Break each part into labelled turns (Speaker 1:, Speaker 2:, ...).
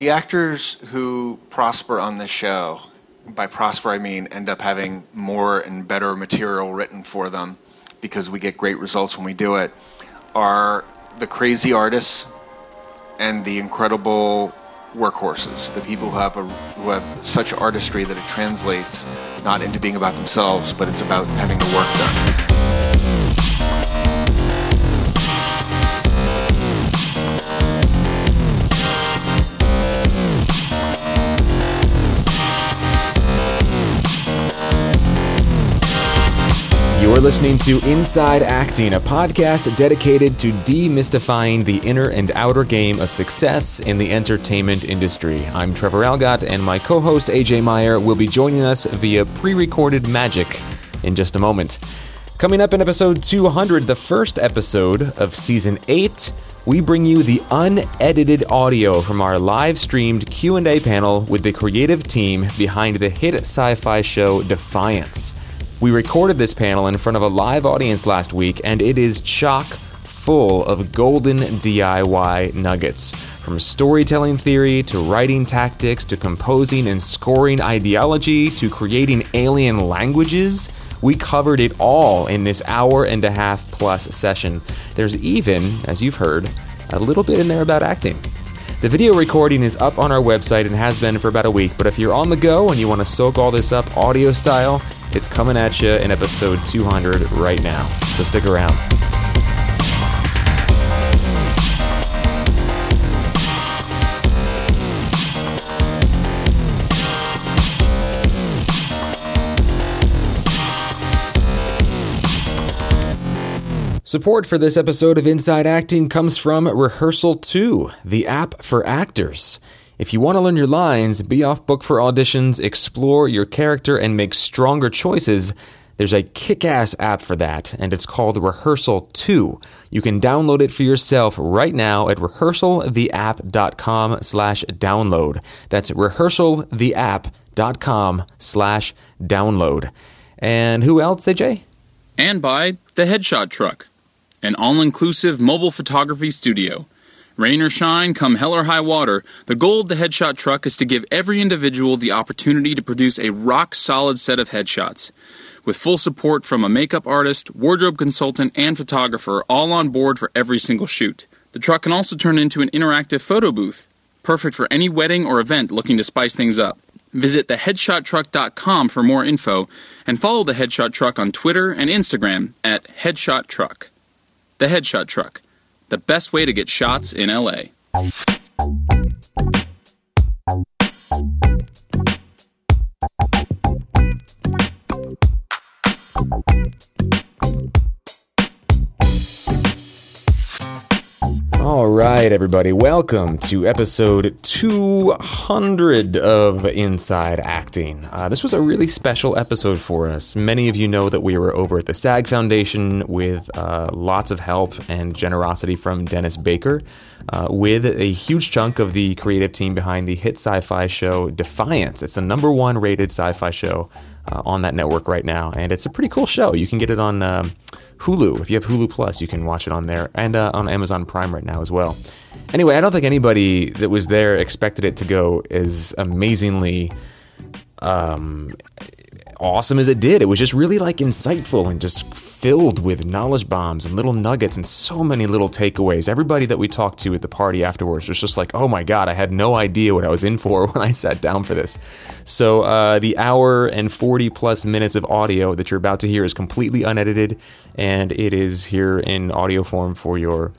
Speaker 1: The actors who prosper on this show, by prosper I mean end up having more and better material written for them because we get great results when we do it, are the crazy artists and the incredible workhorses, the people who have a, who have such artistry that it translates not into being about themselves, but it's about having the work done.
Speaker 2: You're listening to Inside Acting, a podcast dedicated to demystifying the inner and outer game of success in the entertainment industry. I'm Trevor Algatt, and my co host AJ Meyer will be joining us via pre recorded magic in just a moment. Coming up in episode 200, the first episode of season 8, we bring you the unedited audio from our live streamed Q&A panel with the creative team behind the hit sci-fi show Defiance. We recorded this panel in front of a live audience last week, and it is chock full of golden DIY nuggets. From storytelling theory to writing tactics to composing and scoring ideology to creating alien languages, we covered it all in this hour and a half plus session. There's even, as you've heard, a little bit in there about acting. The video recording is up on our website and has been for about a week, but if you're on the go and you want to soak all this up audio style, it's coming at you in episode 200 right now. So stick around. Support for this episode of Inside Acting comes from Rehearsal 2, the app for actors. If you want to learn your lines, be off book for auditions, explore your character, and make stronger choices, there's a kick ass app for that, and it's called Rehearsal 2. You can download it for yourself right now at rehearsaltheapp.com slash download. That's rehearsaltheapp.com slash download. And who else, AJ?
Speaker 3: and by the Headshot Truck, an all inclusive mobile photography studio. Rain or shine, come hell or high water, the goal of the Headshot Truck is to give every individual the opportunity to produce a rock solid set of headshots. With full support from a makeup artist, wardrobe consultant, and photographer, all on board for every single shoot. The truck can also turn into an interactive photo booth, perfect for any wedding or event looking to spice things up. Visit theheadshottruck.com for more info and follow the Headshot Truck on Twitter and Instagram at Headshot Truck. The Headshot Truck, the best way to get shots in LA.
Speaker 2: All right, everybody, welcome to episode 200 of Inside Acting. Uh, this was a really special episode for us. Many of you know that we were over at the SAG Foundation with uh, lots of help and generosity from Dennis Baker, uh, with a huge chunk of the creative team behind the hit sci fi show Defiance. It's the number one rated sci fi show uh, on that network right now, and it's a pretty cool show. You can get it on um, Hulu. If you have Hulu Plus, you can watch it on there, and uh, on Amazon Prime right now as well. Anyway, I don't think anybody that was there expected it to go as amazingly um, awesome as it did. It was just really like insightful and just filled with knowledge bombs and little nuggets and so many little takeaways. Everybody that we talked to at the party afterwards was just like, oh my God, I had no idea what I was in for when I sat down for this. So, uh, the hour and 40 plus minutes of audio that you're about to hear is completely unedited and it is here in audio form for your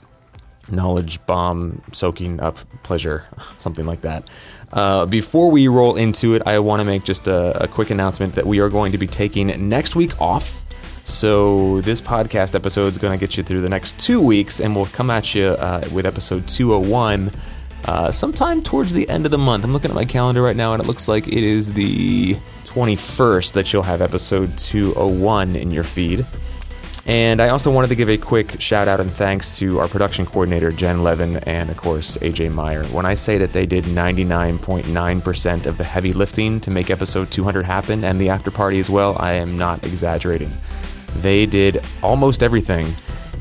Speaker 2: knowledge bomb soaking up pleasure, something like that. Uh, before we roll into it, I want to make just a, a quick announcement that we are going to be taking next week off. So this podcast episode is going to get you through the next two weeks, and we'll come at you uh, with episode 201 uh, sometime towards the end of the month. I'm looking at my calendar right now, and it looks like it is the 21st that you'll have episode 201 in your feed. And I also wanted to give a quick shout out and thanks to our production coordinator, Jen Levin, and of course, AJ Meyer. When I say that they did 99.9% of the heavy lifting to make episode 200 happen and the after party as well, I am not exaggerating. They did almost everything.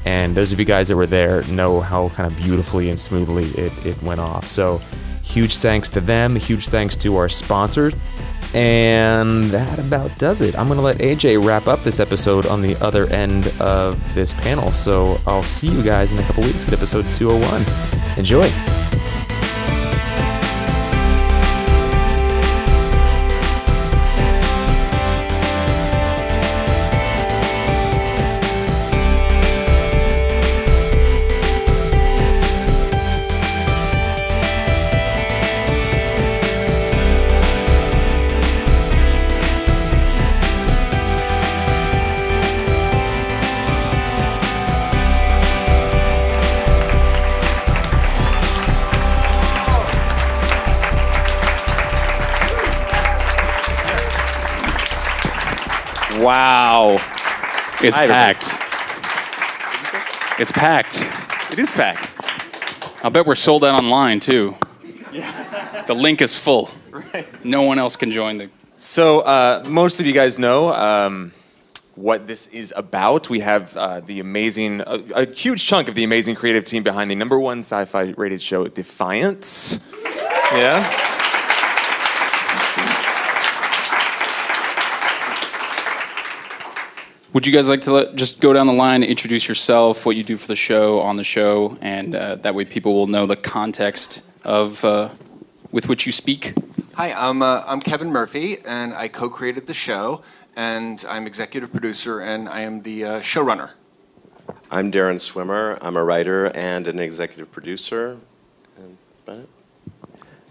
Speaker 2: And those of you guys that were there know how kind of beautifully and smoothly it, it went off. So, Huge thanks to them. Huge thanks to our sponsors. And that about does it. I'm going to let AJ wrap up this episode on the other end of this panel. So I'll see you guys in a couple weeks at episode 201. Enjoy.
Speaker 3: It's
Speaker 2: Hi,
Speaker 3: packed. It's packed.
Speaker 2: It is packed.
Speaker 3: I'll bet we're sold out online too. Yeah. The link is full. Right. No one else can join the.
Speaker 2: So, uh, most of you guys know um, what this is about. We have uh, the amazing, a, a huge chunk of the amazing creative team behind the number one sci fi rated show, Defiance. Yeah?
Speaker 3: Would you guys like to let, just go down the line, introduce yourself, what you do for the show, on the show, and uh, that way people will know the context of uh, with which you speak?
Speaker 1: Hi, I'm, uh, I'm Kevin Murphy, and I co created the show, and I'm executive producer, and I am the uh, showrunner.
Speaker 4: I'm Darren Swimmer. I'm a writer and an executive producer. And that's about it.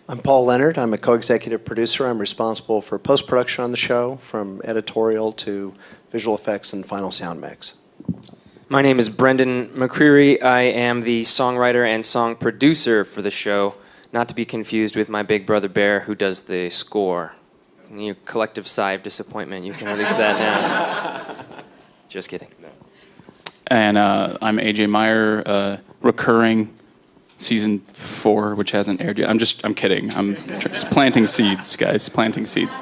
Speaker 5: I'm Paul Leonard. I'm a co-executive producer. I'm responsible for post-production on the show, from editorial to visual effects and final sound mix.
Speaker 6: My name is Brendan McCreary. I am the songwriter and song producer for the show, not to be confused with my big brother Bear, who does the score. Your collective sigh of disappointment, you can release that now. Just kidding.
Speaker 3: And uh, I'm AJ Meyer, uh, recurring season four, which hasn't aired yet. I'm just, I'm kidding. I'm just planting seeds, guys, planting seeds.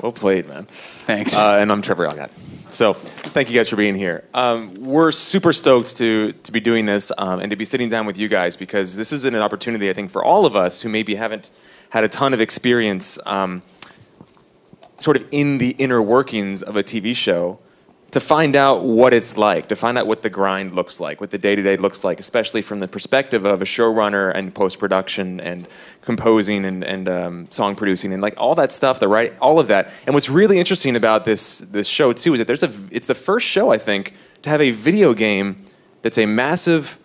Speaker 2: Well played, man.
Speaker 3: Thanks.
Speaker 2: Uh, and I'm Trevor Algatt. So, thank you guys for being here. Um, we're super stoked to to be doing this um, and to be sitting down with you guys because this is an opportunity, I think, for all of us who maybe haven't had a ton of experience, um, sort of in the inner workings of a TV show, to find out what it's like, to find out what the grind looks like, what the day to day looks like, especially from the perspective of a showrunner and post production and composing and, and um, song producing and like all that stuff, the right, all of that. And what's really interesting about this this show too is that there's a it's the first show I think to have a video game that's a massive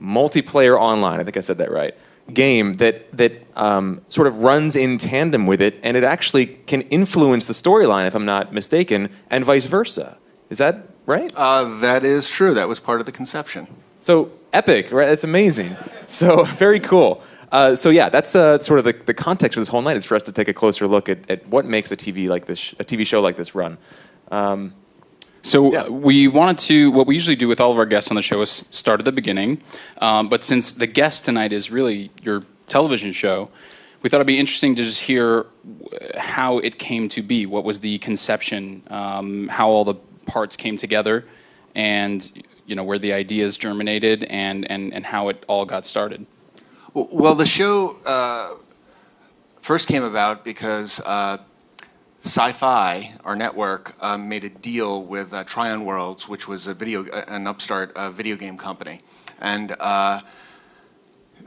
Speaker 2: multiplayer online. I think I said that right. Game that that um, sort of runs in tandem with it, and it actually can influence the storyline, if I'm not mistaken, and vice versa. Is that right?
Speaker 1: Uh, that is true. That was part of the conception.
Speaker 2: So epic, right? It's amazing. So very cool. Uh, so yeah, that's uh, sort of the, the context of this whole night. Is for us to take a closer look at, at what makes a TV like this, a TV show like this run. Um,
Speaker 3: So
Speaker 2: Yeah.
Speaker 3: we wanted to. What we usually do with all of our guests on the show is start at the beginning. Um, but since the guest tonight is really your television show, we thought it'd be interesting to just hear uh, how it came to be. What was the conception? Um, how all the parts came together, and you know where the ideas germinated, and and and how it all got started.
Speaker 1: Well, the show uh, first came about because uh, Syfy, our network, um, made a deal with uh, Trion Worlds, which was a video, an upstart uh, video game company, and uh,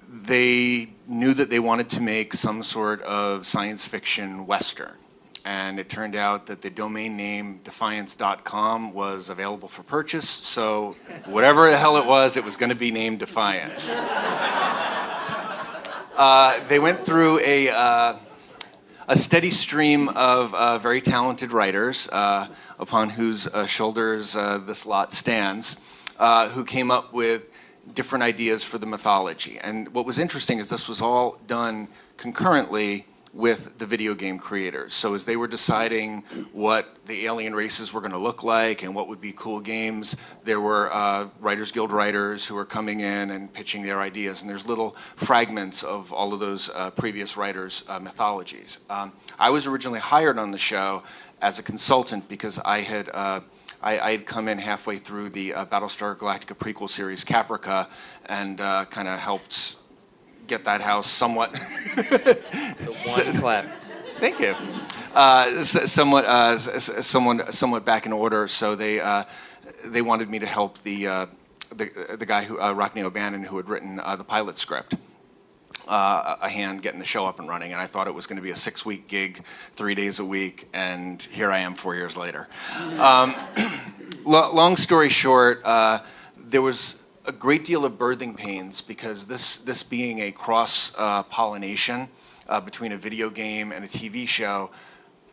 Speaker 1: they knew that they wanted to make some sort of science fiction western. And it turned out that the domain name defiance.com was available for purchase. So, whatever the hell it was, it was going to be named Defiance. Uh, they went through a, uh, a steady stream of uh, very talented writers uh, upon whose uh, shoulders uh, this lot stands, who came up with different ideas for the mythology. And what was interesting is this was all done concurrently with the video game creators. So as they were deciding what the alien races were going to look like and what would be cool games, there were uh, Writers Guild writers who were coming in and pitching their ideas. And there's little fragments of all of those uh, previous writers' uh, mythologies. Um, I was originally hired on the show as a consultant because I had. Uh, I, I had come in halfway through the uh, Battlestar Galactica prequel series, Caprica, and uh, kind of helped get that house somewhat.
Speaker 6: The one clap.
Speaker 1: Thank you. Uh, somewhat, uh, s- s- someone, somewhat back in order. So they, uh, they wanted me to help the, uh, the, the guy who, uh, Rockne O'Bannon, who had written uh, the pilot script. Uh, a hand getting the show up and running, and I thought it was going to be a six-week gig, three days a week, and here I am four years later. Um, long story short, uh, there was a great deal of birthing pains because this this being a cross uh, pollination uh, between a video game and a TV show,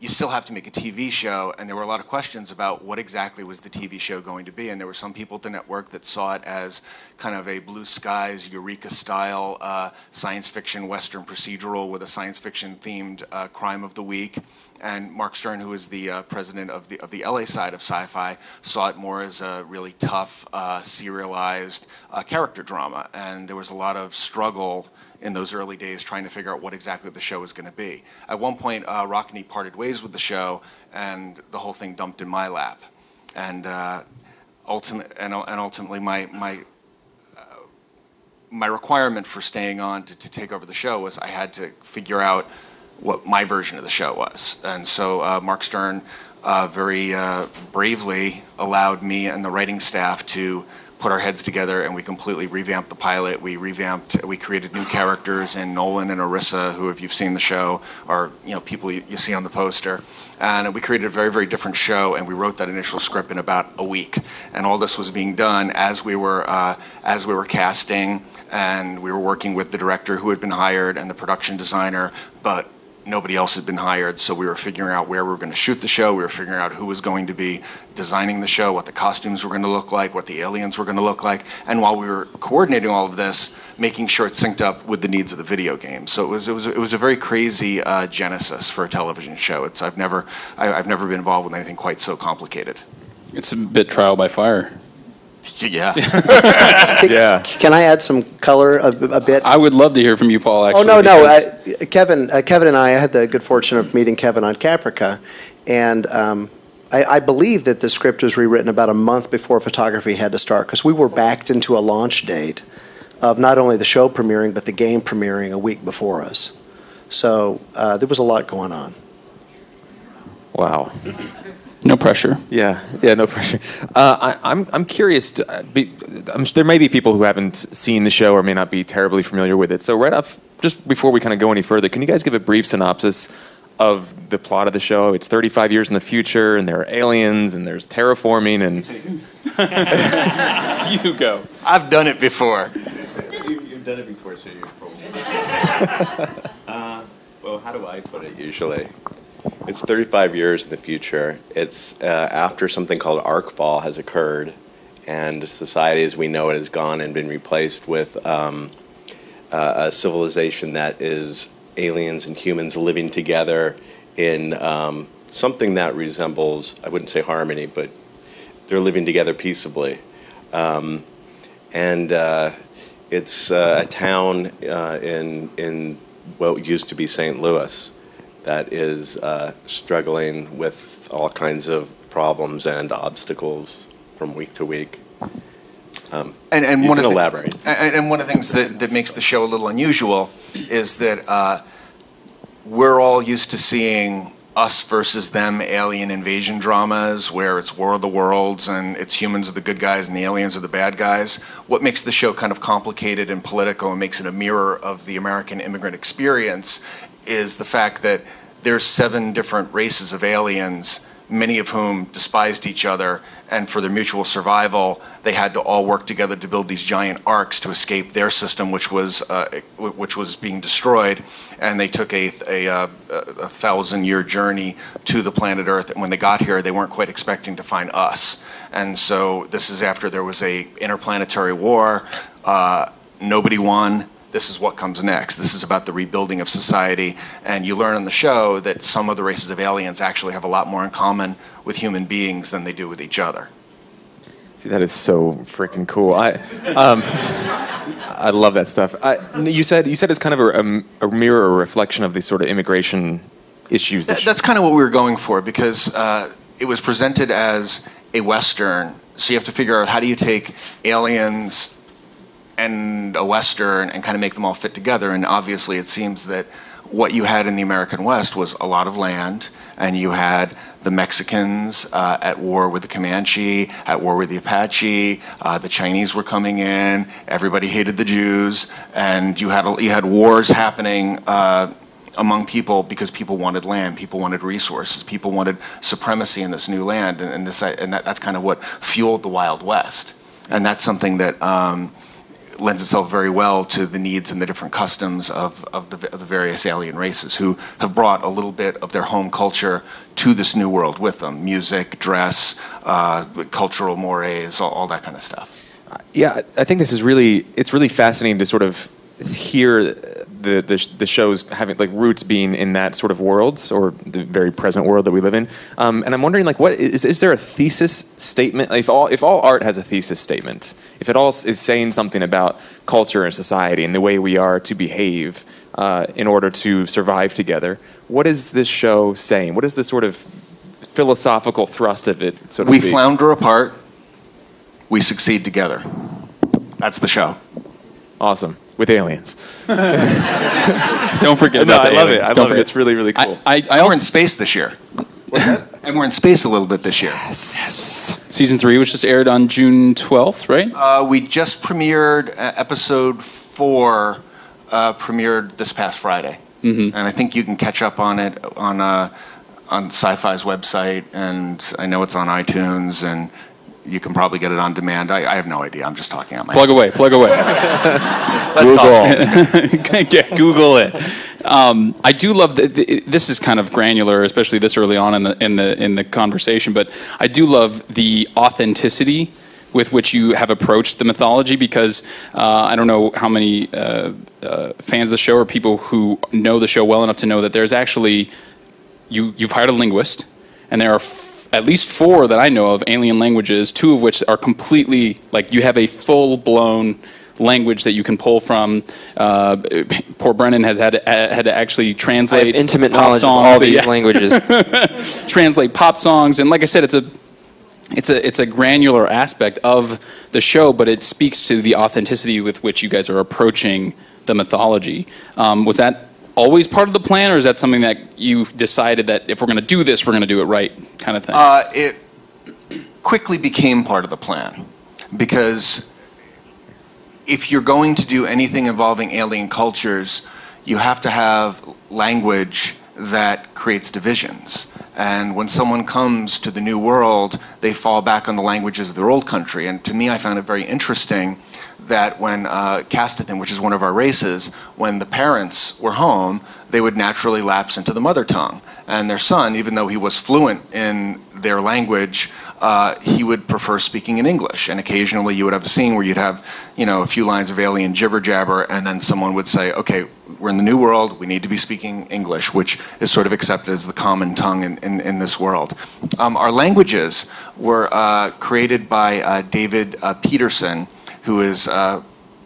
Speaker 1: you still have to make a TV show, and there were a lot of questions about what exactly was the TV show going to be. And there were some people at the network that saw it as kind of a blue skies, Eureka style uh, science fiction Western procedural with a science fiction themed uh, crime of the week. And Mark Stern, who is the uh, president of the, of the LA side of Syfy, saw it more as a really tough, uh, serialized uh, character drama. And there was a lot of struggle in those early days trying to figure out what exactly the show was going to be. At one point, uh, Rockne parted ways with the show, and the whole thing dumped in my lap. And, uh, ultimate, and, and ultimately, my, my, uh, my requirement for staying on to, to take over the show was I had to figure out what my version of the show was. And so uh, Mark Stern uh, very uh, bravely allowed me and the writing staff to put our heads together and we completely revamped the pilot. We revamped, we created new characters in Nolan and Irisa, who, if you've seen the show, are you know people you, you see on the poster. And we created a very, very different show, and we wrote that initial script in about a week. And all this was being done as we were uh, as we were casting, and we were working with the director who had been hired and the production designer, but nobody else had been hired, so we were figuring out where we were going to shoot the show. We were figuring out who was going to be designing the show, what the costumes were going to look like, what the aliens were going to look like, and while we were coordinating all of this, making sure it synced up with the needs of the video game. So it was it was it was a very crazy uh, genesis for a television show. It's I've never I, I've never been involved with anything quite so complicated.
Speaker 3: It's a bit trial by fire.
Speaker 1: Yeah.
Speaker 2: Yeah.
Speaker 5: Can I add some color a, a bit?
Speaker 3: I would love to hear from you, Paul.
Speaker 5: Oh no, no,
Speaker 3: because-
Speaker 5: uh, Kevin, uh, Kevin and I, I had the good fortune of meeting Kevin on Caprica, and um, I, I believe that the script was rewritten about a month before photography had to start because we were backed into a launch date of not only the show premiering but the game premiering a week before us. So uh, there was a lot going on.
Speaker 2: Wow.
Speaker 3: No pressure.
Speaker 2: Yeah, yeah, no pressure. Uh, I, I'm I'm curious. To, uh, be, I'm, there may be people who haven't seen the show or may not be terribly familiar with it. So right off, just before we kind of go any further, can you guys give a brief synopsis of the plot of the show? It's 35 years in the future, and there are aliens, and there's terraforming, and
Speaker 3: You go.
Speaker 1: I've done it before.
Speaker 4: You've, you've done it before, so you're probably. uh, well, how do I put it usually? It's 35 years in the future. It's uh, after something called Arkfall has occurred, and society as we know it has gone and been replaced with um, uh, a civilization that is aliens and humans living together in um, something that resembles, I wouldn't say harmony, but they're living together peaceably. Um, and uh, it's uh, a town uh, in in what used to be St. Louis that is uh, struggling with all kinds of problems and obstacles from week to week. Um,
Speaker 1: And, and one of the,
Speaker 4: elaborate.
Speaker 1: And, and one of the things that, that makes the show a little unusual is that uh, we're all used to seeing us versus them alien invasion dramas where it's War of the Worlds and it's humans are the good guys and the aliens are the bad guys. What makes the show kind of complicated and political and makes it a mirror of the American immigrant experience is the fact that there's seven different races of aliens many of whom despised each other, and for their mutual survival, they had to all work together to build these giant arcs to escape their system, which was uh, which was being destroyed. And they took a a, uh, a thousand year journey to the planet Earth, and when they got here, they weren't quite expecting to find us. And so this is after there was a interplanetary war. Uh, nobody won this is what comes next. This is about the rebuilding of society. And you learn on the show that some of the races of aliens actually have a lot more in common with human beings than they do with each other.
Speaker 2: See, that is so freaking cool. I, um, I love that stuff. I, you said you said it's kind of a, a, mirror or reflection of the sort of immigration issues. That
Speaker 1: That, that's kind of what we were going for because uh, it was presented as a western. So you have to figure out how do you take aliens and a Western and kind of make them all fit together. And obviously, it seems that what you had in the American West was a lot of land, and you had the Mexicans uh, at war with the Comanche, at war with the Apache. Uh, the Chinese were coming in. Everybody hated the Jews, and you had you had wars happening. Uh, among people because people wanted land, people wanted resources, people wanted supremacy in this new land, and, and this and that, that's kind of what fueled the Wild West, and that's something that um, lends itself very well to the needs and the different customs of, of, the, of the various alien races who have brought a little bit of their home culture to this new world with them music, dress, uh, cultural mores, all, all that kind of stuff.
Speaker 2: Yeah, I think this is really, it's really fascinating to sort of hear the, the, the shows having like roots being in that sort of world or the very present world that we live in. Um, and I'm wondering, like, what is, is there a thesis statement? If all if all art has a thesis statement, if it all is saying something about culture and society and the way we are to behave uh, in order to survive together, what is this show saying? What is the sort of philosophical thrust of it? So
Speaker 1: we
Speaker 2: speak?
Speaker 1: flounder apart, we succeed together. That's the show.
Speaker 2: Awesome with aliens.
Speaker 3: Don't forget
Speaker 2: no,
Speaker 3: about
Speaker 2: I
Speaker 3: the
Speaker 2: love
Speaker 3: aliens.
Speaker 2: it. I
Speaker 3: Don't
Speaker 2: love it. It's really really cool.
Speaker 3: I, I, I
Speaker 1: And we're in space this year. and we're in space a little bit this year. Yes.
Speaker 3: season three, which just aired on June 12th, right?
Speaker 1: Uh, we just premiered uh, episode four, uh, premiered this past Friday, mm-hmm. and I think you can catch up on it on uh, on Syfy's website, and I know it's on iTunes, and you can probably get it on demand. I, I have no idea. I'm just talking out my
Speaker 3: plug away, plug away.
Speaker 1: Let's call it.
Speaker 3: Google it. Um, I do love that. This is kind of granular, especially this early on in the in the in the conversation. But I do love the authenticity with which you have approached the mythology because uh, I don't know how many uh, uh, fans of the show or people who know the show well enough to know that there's actually you you've hired a linguist and there are at least four that I know of alien languages, two of which are completely like you have a full blown language that you can pull from. Uh, poor Brendan has had to, had to actually translate
Speaker 6: intimate
Speaker 3: pop songs,
Speaker 6: all these
Speaker 3: yeah,
Speaker 6: languages.
Speaker 3: translate pop songs, and like I said, it's a it's a it's a granular aspect of the show, but it speaks to the authenticity with which you guys are approaching the mythology. Um, was that always part of the plan, or is that something that you decided that if we're going to do this, we're going to do it right, kind of thing?
Speaker 1: Uh, it quickly became part of the plan because if you're going to do anything involving alien cultures, you have to have language that creates divisions. And when someone comes to the new world, they fall back on the languages of their old country. And to me, I found it very interesting that when uh, which is one of our races, when the parents were home, they would naturally lapse into the mother tongue. And their son, even though he was fluent in their language, uh, he would prefer speaking in English. And occasionally you would have a scene where you'd have, you know, a few lines of alien jibber jabber, and then someone would say, okay, we're in the new world, we need to be speaking English, which is sort of accepted as the common tongue in, in, in this world. Um, our languages were uh, created by uh, David uh, Peterson, who is uh,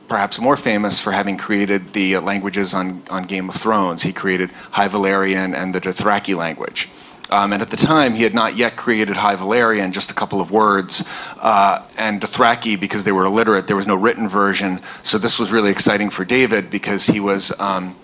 Speaker 1: perhaps more famous for having created the languages on, on Game of Thrones. He created High Valyrian and the Dothraki language. Um, and at the time, he had not yet created High Valyrian, just a couple of words. Uh, and Dothraki, because they were illiterate, there was no written version. So this was really exciting for David because he was, um,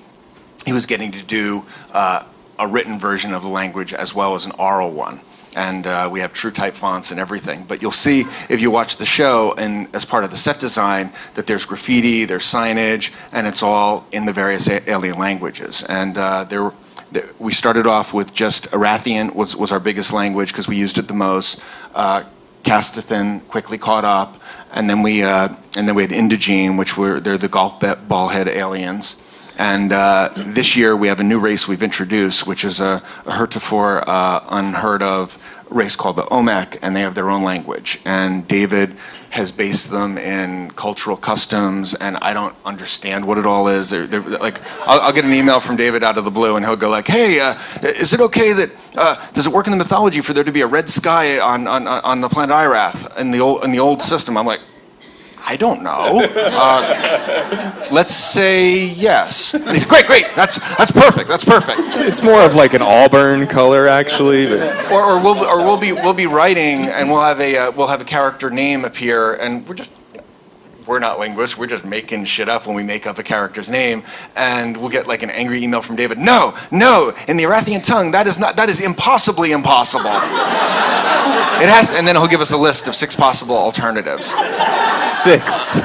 Speaker 1: he was getting to do uh, a written version of the language as well as an oral one and uh, we have true type fonts and everything. But you'll see if you watch the show and as part of the set design that there's graffiti, there's signage, and it's all in the various alien languages. And uh, there, there, we started off with just Irathient was, was our biggest language because we used it the most. Uh, Castithan quickly caught up, and then we uh, and then we had Indogene, which were they're the golf ball head aliens. And uh, this year we have a new race we've introduced, which is a, a heretofore uh, unheard of race called the Omec, and they have their own language. And David has based them in cultural customs, and I don't understand what it all is. They're, they're like, I'll, I'll, get an email from David out of the blue, and he'll go like, "Hey, uh, is it okay that uh, does it work in the mythology for there to be a red sky on on, on the planet Irath in the old in the old system?" I'm like. I don't know. Uh, let's say yes. And he's great, great. That's that's perfect. That's perfect.
Speaker 2: It's more of like an auburn color, actually. But
Speaker 1: Or, or we'll or we'll be we'll be writing and we'll have a uh, we'll have a character name appear and we're just we're not linguists. We're just making shit up when we make up a character's name, and we'll get like an angry email from David. No, no, in the Irathient tongue, that is not. That is impossibly impossible. it has, and then he'll give us a list of six possible alternatives.
Speaker 7: Six.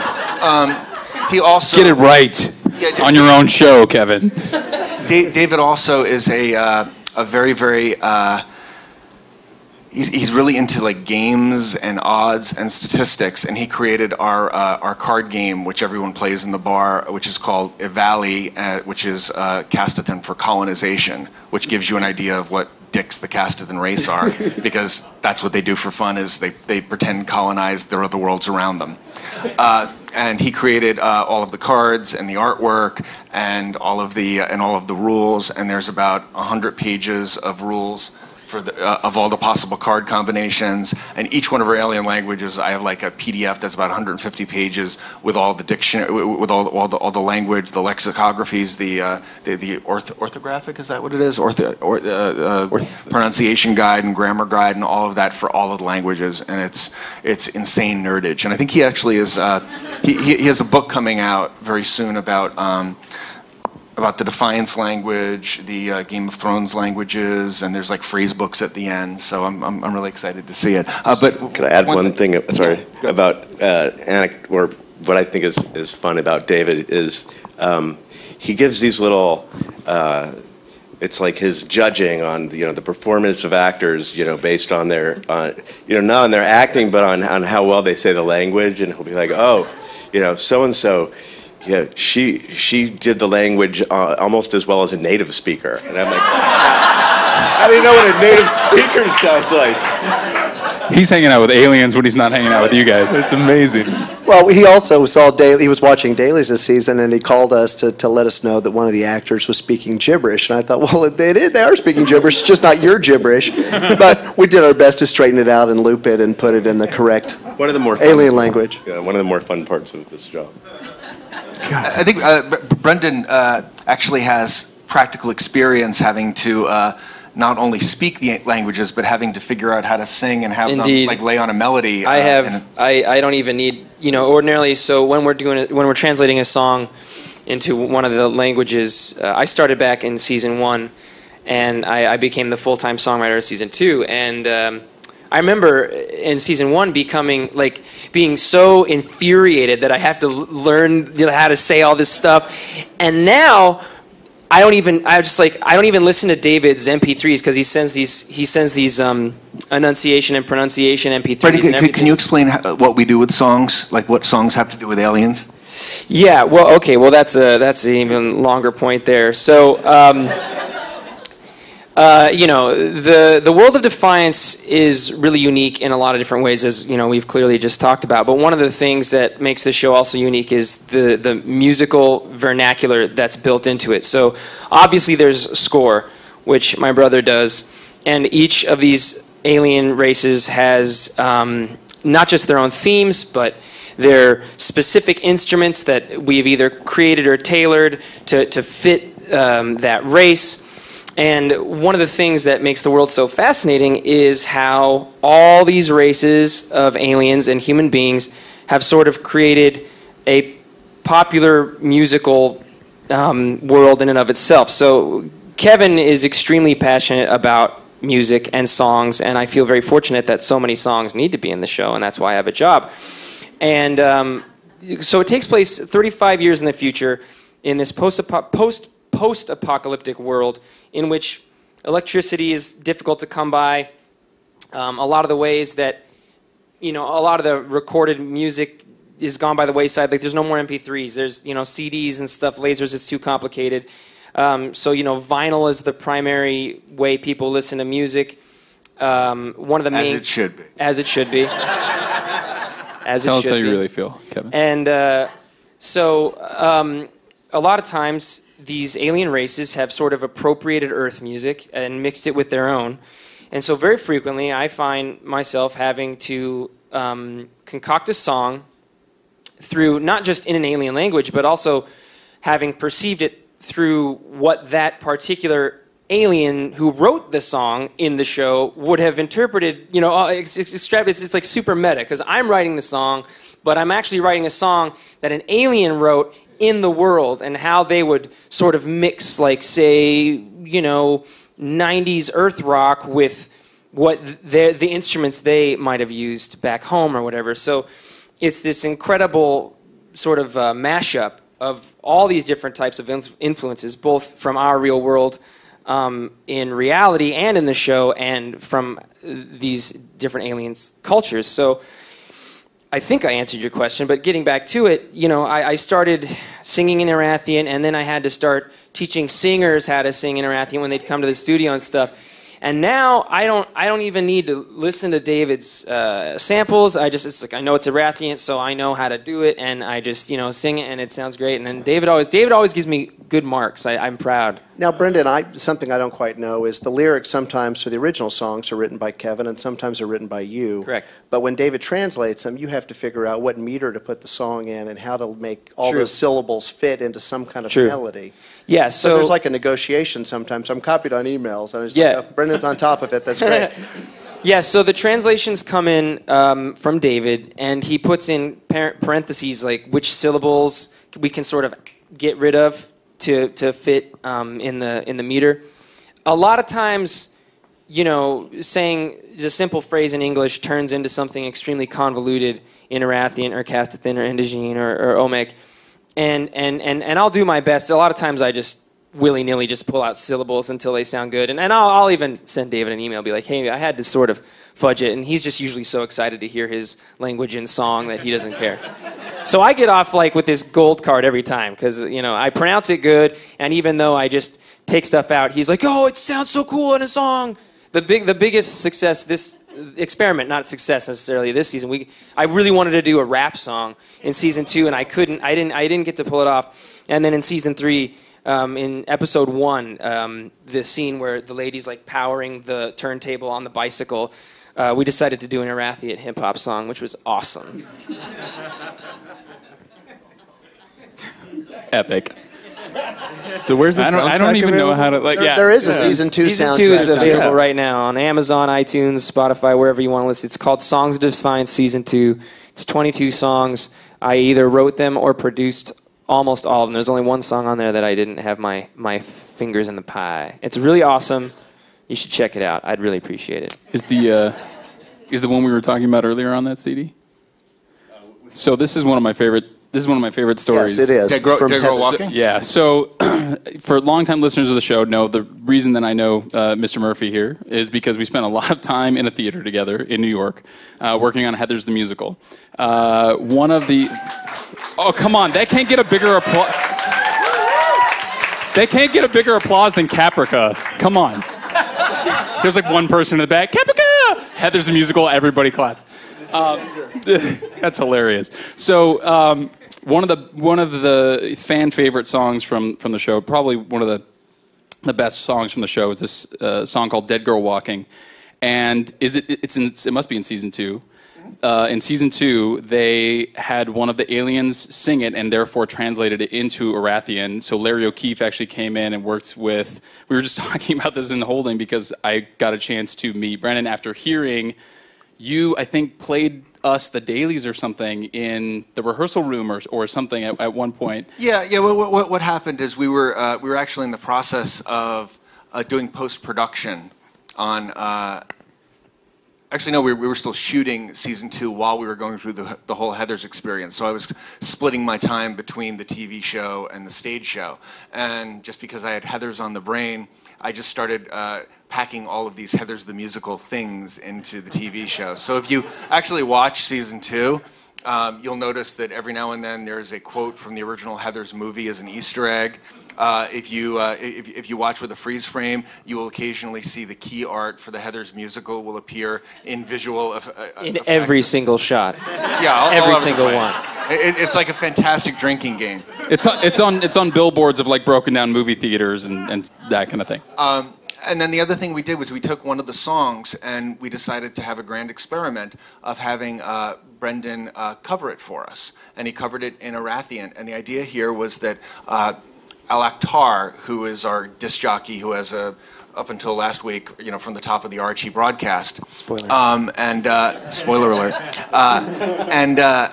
Speaker 1: He also
Speaker 3: Get it right
Speaker 1: Yeah, d-
Speaker 3: on your own show, Kevin.
Speaker 1: David also is a uh, a very very uh, he's, he's really into like games and odds and statistics, and he created our uh, our card game, which everyone plays in the bar, which is called Ivali, uh, which is uh, Castithan for colonization, which gives you an idea of what dicks the Castithan race are, because that's what they do for fun is they, they pretend colonize the other worlds around them. Uh, and he created uh, all of the cards and the artwork and all of the and all of the rules. And there's about hundred pages of rules for the, uh, of all the possible card combinations. And each one of our alien languages, I have like a PDF that's about 150 pages with all the dictionary, with all, all the all the language, the lexicographies, the uh, the, the orth- orthographic is that what it is? Ortho, or, uh, uh, pronunciation guide and grammar guide and all of that for all of the languages. And it's it's insane nerdage. And I think he actually is. Uh, he, he he has a book coming out very soon about. Um, about the Defiance language, the uh, Game of Thrones languages, and there's like phrase books at the end. So I'm, I'm, I'm really excited to see it. Uh, but
Speaker 4: Could I add one,
Speaker 1: thi-
Speaker 4: thing? Sorry
Speaker 1: Yeah,
Speaker 4: about uh, or what I think is is fun about David is um, he gives these little. Uh, it's like his judging on you know the performance of actors you know based on their on you know not on their acting but on on how well they say the language and he'll be like oh you know so and so yeah she she did the language uh, almost as well as a native speaker and I'm like how do you know what a native speaker sounds like
Speaker 3: He's hanging out with aliens when he's not hanging out with you guys.
Speaker 7: It's amazing.
Speaker 5: Well, he also saw daily. He was watching dailies this season, and he called us to, to let us know that one of the actors was speaking gibberish. And I thought, well, it is, they are speaking gibberish, just not your gibberish. But we did our best to straighten it out and loop it and put it in the correct
Speaker 4: one of the more fun,
Speaker 5: alien language.
Speaker 4: yeah, one of the more fun parts of this job
Speaker 1: I think uh, Brendan uh, actually has practical experience having to uh, not only speak the languages, but having to figure out how to sing and have
Speaker 6: Indeed.
Speaker 1: them like lay on a melody.
Speaker 6: I
Speaker 1: uh,
Speaker 6: have.
Speaker 1: and-
Speaker 6: I, I don't even need. You know, ordinarily. So when we're doing it, when we're translating a song into one of the languages, uh, I started back in season one, and I, I became the full time songwriter of season two. And um, I remember in season one becoming like being so infuriated that I have to l- learn how to say all this stuff, and now. I don't even. I just like. I don't even listen to David's MP3s because he sends these. He sends these um, enunciation and pronunciation MP3s.
Speaker 1: Freddie,
Speaker 6: and
Speaker 1: can, can you explain how, what we do with songs? Like what songs have to do with aliens?
Speaker 6: Yeah, well, okay, well, that's a that's an even longer point there. So, um, uh, you know, the the world of Defiance is really unique in a lot of different ways, as you know we've clearly just talked about. But one of the things that makes the show also unique is the the musical vernacular that's built into it. So, obviously, there's score, which my brother does, and each of these alien races has um, not just their own themes, but their specific instruments that we've either created or tailored to, to fit um, that race. And one of the things that makes the world so fascinating is how all these races of aliens and human beings have sort of created a popular musical um, world in and of itself. So Kevin is extremely passionate about music and songs, and I feel very fortunate that so many songs need to be in the show, and that's why I have a job. And um, so it takes place 35 years in the future in this post post post apocalyptic world in which electricity is difficult to come by. Um, a lot of the ways that you know a lot of the recorded music is gone by the wayside. Like there's no more MP3s. There's you know CDs and stuff. Lasers. It's too complicated. Um, so you know vinyl is the primary way people listen to music. Um, one of the
Speaker 1: As
Speaker 6: main
Speaker 1: it should be.
Speaker 6: as it should be. As
Speaker 3: Tell
Speaker 6: it
Speaker 3: us how you
Speaker 6: be.
Speaker 3: really feel, Kevin.
Speaker 6: And uh, so, um, a lot of times, these alien races have sort of appropriated Earth music and mixed it with their own. And so, very frequently, I find myself having to um, concoct a song through not just in an alien language, but also having perceived it through what that particular alien who wrote the song in the show would have interpreted. You know, uh, it's, it's, it's, it's like super meta because I'm writing the song, but I'm actually writing a song that an alien wrote in the world and how they would sort of mix, like, say, you know, 90s Earth rock with what the, the instruments they might have used back home or whatever. So it's this incredible sort of uh, mashup of all these different types of influences, both from our real world um, in reality and in the show, and from these different aliens cultures. So I think I answered your question, but getting back to it, you know, I, I, started singing in Irathient, and then I had to start teaching singers how to sing in Irathient when they'd come to the studio and stuff. And now I don't I don't even need to listen to David's uh, samples. I just it's like I know it's Irathient, so I know how to do it, and I just you know sing it, and it sounds great. And then David always David always gives me good marks. I, I'm proud.
Speaker 5: Now, Brendan, I something I don't quite know is the lyrics sometimes for the original songs are written by Kevin, and sometimes are written by you.
Speaker 6: Correct.
Speaker 5: But when David translates them, you have to figure out what meter to put the song in and how to make all
Speaker 6: True.
Speaker 5: those syllables fit into some kind of
Speaker 6: True.
Speaker 5: melody.
Speaker 6: Yeah,
Speaker 5: So
Speaker 6: so,
Speaker 5: there's like a negotiation sometimes. I'm copied on emails, and it's
Speaker 6: Yeah.
Speaker 5: like, oh, Brendan's on top of it. That's great.
Speaker 6: Yeah, so the translations come in um, from David, and he puts in par- parentheses like which syllables we can sort of get rid of to to fit um, in the in the meter. A lot of times, you know, saying a simple phrase in English turns into something extremely convoluted in Irathient or Castithan or Indogene or, or Omec, and and and and I'll do my best. A lot of times, I just willy nilly just pull out syllables until they sound good. And, and I'll, I'll even send David an email, be like, hey, I had to sort of fudge it. And he's just usually so excited to hear his language and song that he doesn't care. so I get off like with this gold card every time because, you know, I pronounce it good. And even though I just take stuff out, he's like, oh, it sounds so cool in a song. The, big, the biggest success this experiment, not success necessarily this season. We, I really wanted to do a rap song in season two, and I couldn't. I didn't. I didn't get to pull it off. And then in season three, um, in episode one, um, the scene where the lady's like powering the turntable on the bicycle, uh, we decided to do an Irathient hip hop song, which was awesome.
Speaker 3: Epic.
Speaker 7: So where's the
Speaker 3: I don't, I don't
Speaker 7: soundtrack
Speaker 3: even know how to like.
Speaker 5: There-
Speaker 3: yeah,
Speaker 5: there is a
Speaker 3: yeah.
Speaker 5: season two
Speaker 6: Season
Speaker 5: soundtrack.
Speaker 6: two is available
Speaker 7: Yeah.
Speaker 6: right now on Amazon, iTunes, Spotify, wherever you want to listen. It's called Songs of Defiance Season Two. It's 22 songs. I either wrote them or produced almost all of them. There's only one song on there that I didn't have my my fingers in the pie. It's really awesome. You should check it out. I'd really appreciate it.
Speaker 3: Is the uh, is the one we were talking about earlier on that CD? So this is one of my favorite. This is one of my favorite stories.
Speaker 5: Yes, it is.
Speaker 1: Dead Girl-
Speaker 5: From
Speaker 1: Dead Girl
Speaker 5: Pes-
Speaker 1: Walking?
Speaker 3: Yeah. So, for longtime listeners of the show, know the reason that I know uh, Mr. Murphy here is because we spent a lot of time in a theater together in New York, uh, working on Heathers the musical. Uh, one of the oh come on, that can't get a bigger applause. They can't get a bigger applause than Caprica. Come on. There's like one person in the back. Caprica. Heathers the musical. Everybody claps. Um, that's hilarious. So um, one of the one of the fan favorite songs from from the show, probably one of the the best songs from the show, is this uh, song called "Dead Girl Walking," and is it? It's in. It must be in season two. Uh, in season two, they had one of the aliens sing it and therefore translated it into Irathient. So Larry O'Keefe actually came in and worked with. We were just talking about this in holding because I got a chance to meet Brendan after hearing you, I think, played us the dailies or something in the rehearsal room or, or something at, at one point.
Speaker 1: Yeah, yeah. What, what, what happened is we were uh, we were actually in the process of uh, doing post production on. Uh, actually, no, we, we were still shooting season two while we were going through the, the whole Heathers experience. So I was splitting my time between the TV show and the stage show, and just because I had Heathers on the brain, I just started. Packing all of these Heathers the musical things into the TV show. So if you actually watch season two, um, you'll notice that every now and then there's a quote from the original Heathers movie as an Easter egg. Uh, if you uh, if, if you watch with a freeze frame, you will occasionally see the key art for the Heathers musical will appear in visual. eff- uh,
Speaker 6: In
Speaker 1: effects.
Speaker 6: every single shot.
Speaker 1: yeah, all, all
Speaker 6: every
Speaker 1: over the
Speaker 6: single one.
Speaker 1: It, it's like a fantastic drinking game.
Speaker 3: It's on, it's on it's on billboards of like broken down movie theaters and, and that kind of thing.
Speaker 1: And then the other thing we did was we took one of the songs and we decided to have a grand experiment of having uh, Brendan uh, cover it for us. And he covered it in Irathient. And the idea here was that uh, Al Akhtar, who is our disc jockey, who has a up until last week, you know, from the top of the Archie broadcast.
Speaker 6: Spoiler.
Speaker 1: Um, and uh, spoiler alert. Uh, and uh,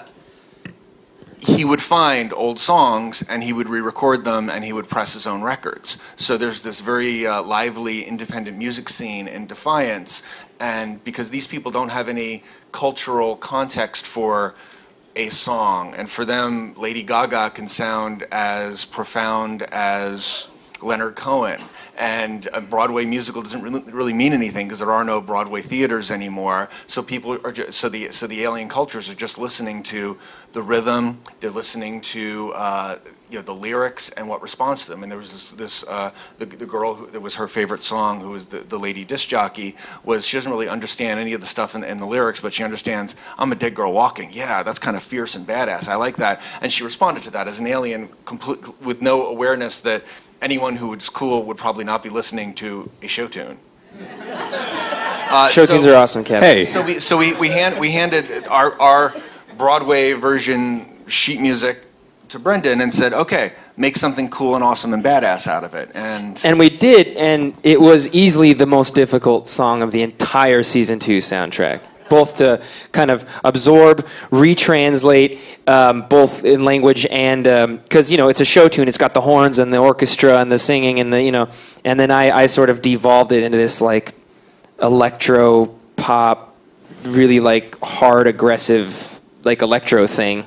Speaker 1: he would find old songs and he would re-record them and he would press his own records. So there's this very uh, lively independent music scene in Defiance, and because these people don't have any cultural context for a song, and for them, Lady Gaga can sound as profound as Leonard Cohen. And a Broadway musical doesn't really, really mean anything because there are no Broadway theaters anymore. So people are so the so the alien cultures are just listening to the rhythm. They're listening to uh, you know the lyrics and what responds to them. And there was this, this uh, the, the girl who, that was her favorite song, who was the, the lady disc jockey, was she doesn't really understand any of the stuff in, in the lyrics, but she understands I'm a dead girl walking. Yeah, that's kind of fierce and badass. I like that. And she responded to that as an alien, complete, with no awareness that anyone who was cool would probably not be listening to a show tune. Uh,
Speaker 6: Show
Speaker 1: so-
Speaker 6: tunes are awesome, Kevin.
Speaker 2: Hey,
Speaker 1: so we so we we, hand, we handed our our Broadway version sheet music to Brendan and said, okay, make something cool and awesome and badass out of it. And
Speaker 6: And we did, and it was easily the most difficult song of the entire season two soundtrack. Both to kind of absorb, retranslate, um, both in language and because you know it's a show tune. It's got the horns and the orchestra and the singing and the you know, and then I, I sort of devolved it into this like electro pop, really like hard, aggressive, like electro thing.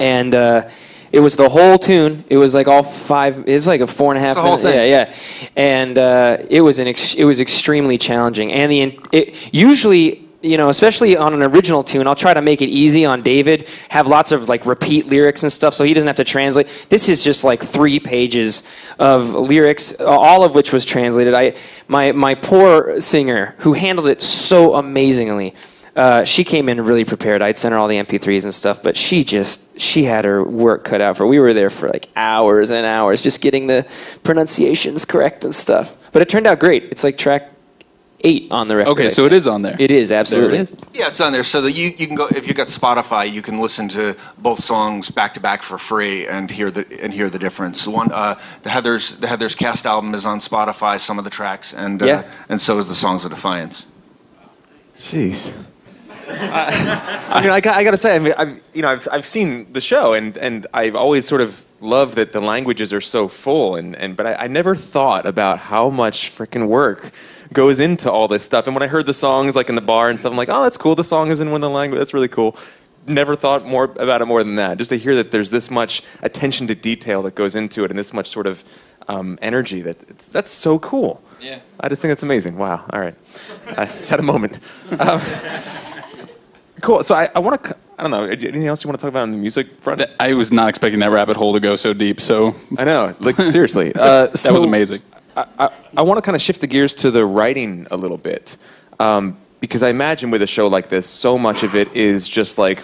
Speaker 6: And uh, it was the whole tune. It was like all five. It's like a four and a half.
Speaker 1: the whole
Speaker 6: minute-
Speaker 1: thing.
Speaker 6: Yeah, yeah. And uh, it was an ex- it was extremely challenging. And the it, usually. You know, especially on an original tune, I'll try to make it easy on David. Have lots of like repeat lyrics and stuff, so he doesn't have to translate. This is just like three pages of lyrics, all of which was translated. I, my my poor singer who handled it so amazingly. Uh, she came in really prepared. I'd sent her all the MP3s and stuff, but she just she had her work cut out for. We were there for like hours and hours just getting the pronunciations correct and stuff. But it turned out great. It's like track eight on the record.
Speaker 3: Okay,
Speaker 6: I
Speaker 3: so it is on there.
Speaker 6: It is absolutely.
Speaker 3: is.
Speaker 1: yeah, it's on there so that you, you can go if you got Spotify, you can listen to both songs back to back for free and hear the and hear the difference. The one uh, the Heathers the Heathers Cast album is on Spotify. Some of the tracks and uh,
Speaker 6: Yeah.
Speaker 1: and so is the songs of Defiance.
Speaker 2: Jeez. I, I mean, I, got- I got to say, I mean, I've you know, I've, I've seen the show, and, and I've always sort of loved that the languages are so full, and, and but I, I never thought about how much freaking work goes into all this stuff. And when I heard the songs like in the bar and stuff, I'm like, oh, that's cool. The song is in one of the language. That's really cool. Never thought more about it more than that. Just to hear that there's this much attention to detail that goes into it, and this much sort of um, energy that it's, that's so cool.
Speaker 3: Yeah.
Speaker 2: I just think that's amazing. Wow. All right. I just had a moment. Um, cool. So I, I want to, I don't know, anything else you want to talk about on the music front?
Speaker 3: I was not expecting that rabbit hole to go so deep. So
Speaker 2: I know. Like, seriously. Uh,
Speaker 3: that was amazing.
Speaker 2: I, I, I want to kind of shift the gears to the writing a little bit. Um, because I imagine with a show like this, so much of it is just like,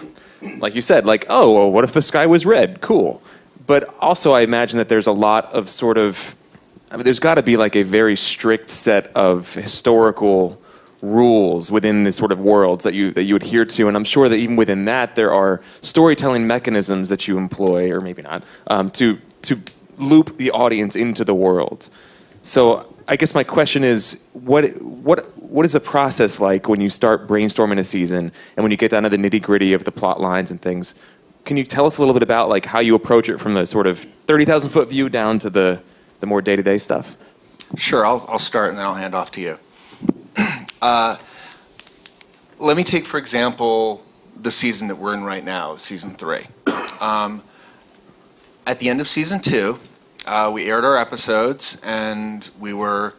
Speaker 2: like you said, like, oh, well, what if the sky was red? Cool. But also, I imagine that there's a lot of sort of, I mean, there's got to be like a very strict set of historical rules within the sort of worlds that you that you adhere to, and I'm sure that even within that, there are storytelling mechanisms that you employ, or maybe not, um, to to loop the audience into the world. So I guess my question is, what what what is the process like when you start brainstorming a season and when you get down to the nitty gritty of the plot lines and things? Can you tell us a little bit about like how you approach it from the sort of thirty thousand foot view down to the the more day to day stuff?
Speaker 1: Sure, I'll, I'll start and then I'll hand off to you. uh, let me take, for example, the season that we're in right now, season three. Um, at the end of season two, uh, we aired our episodes and we were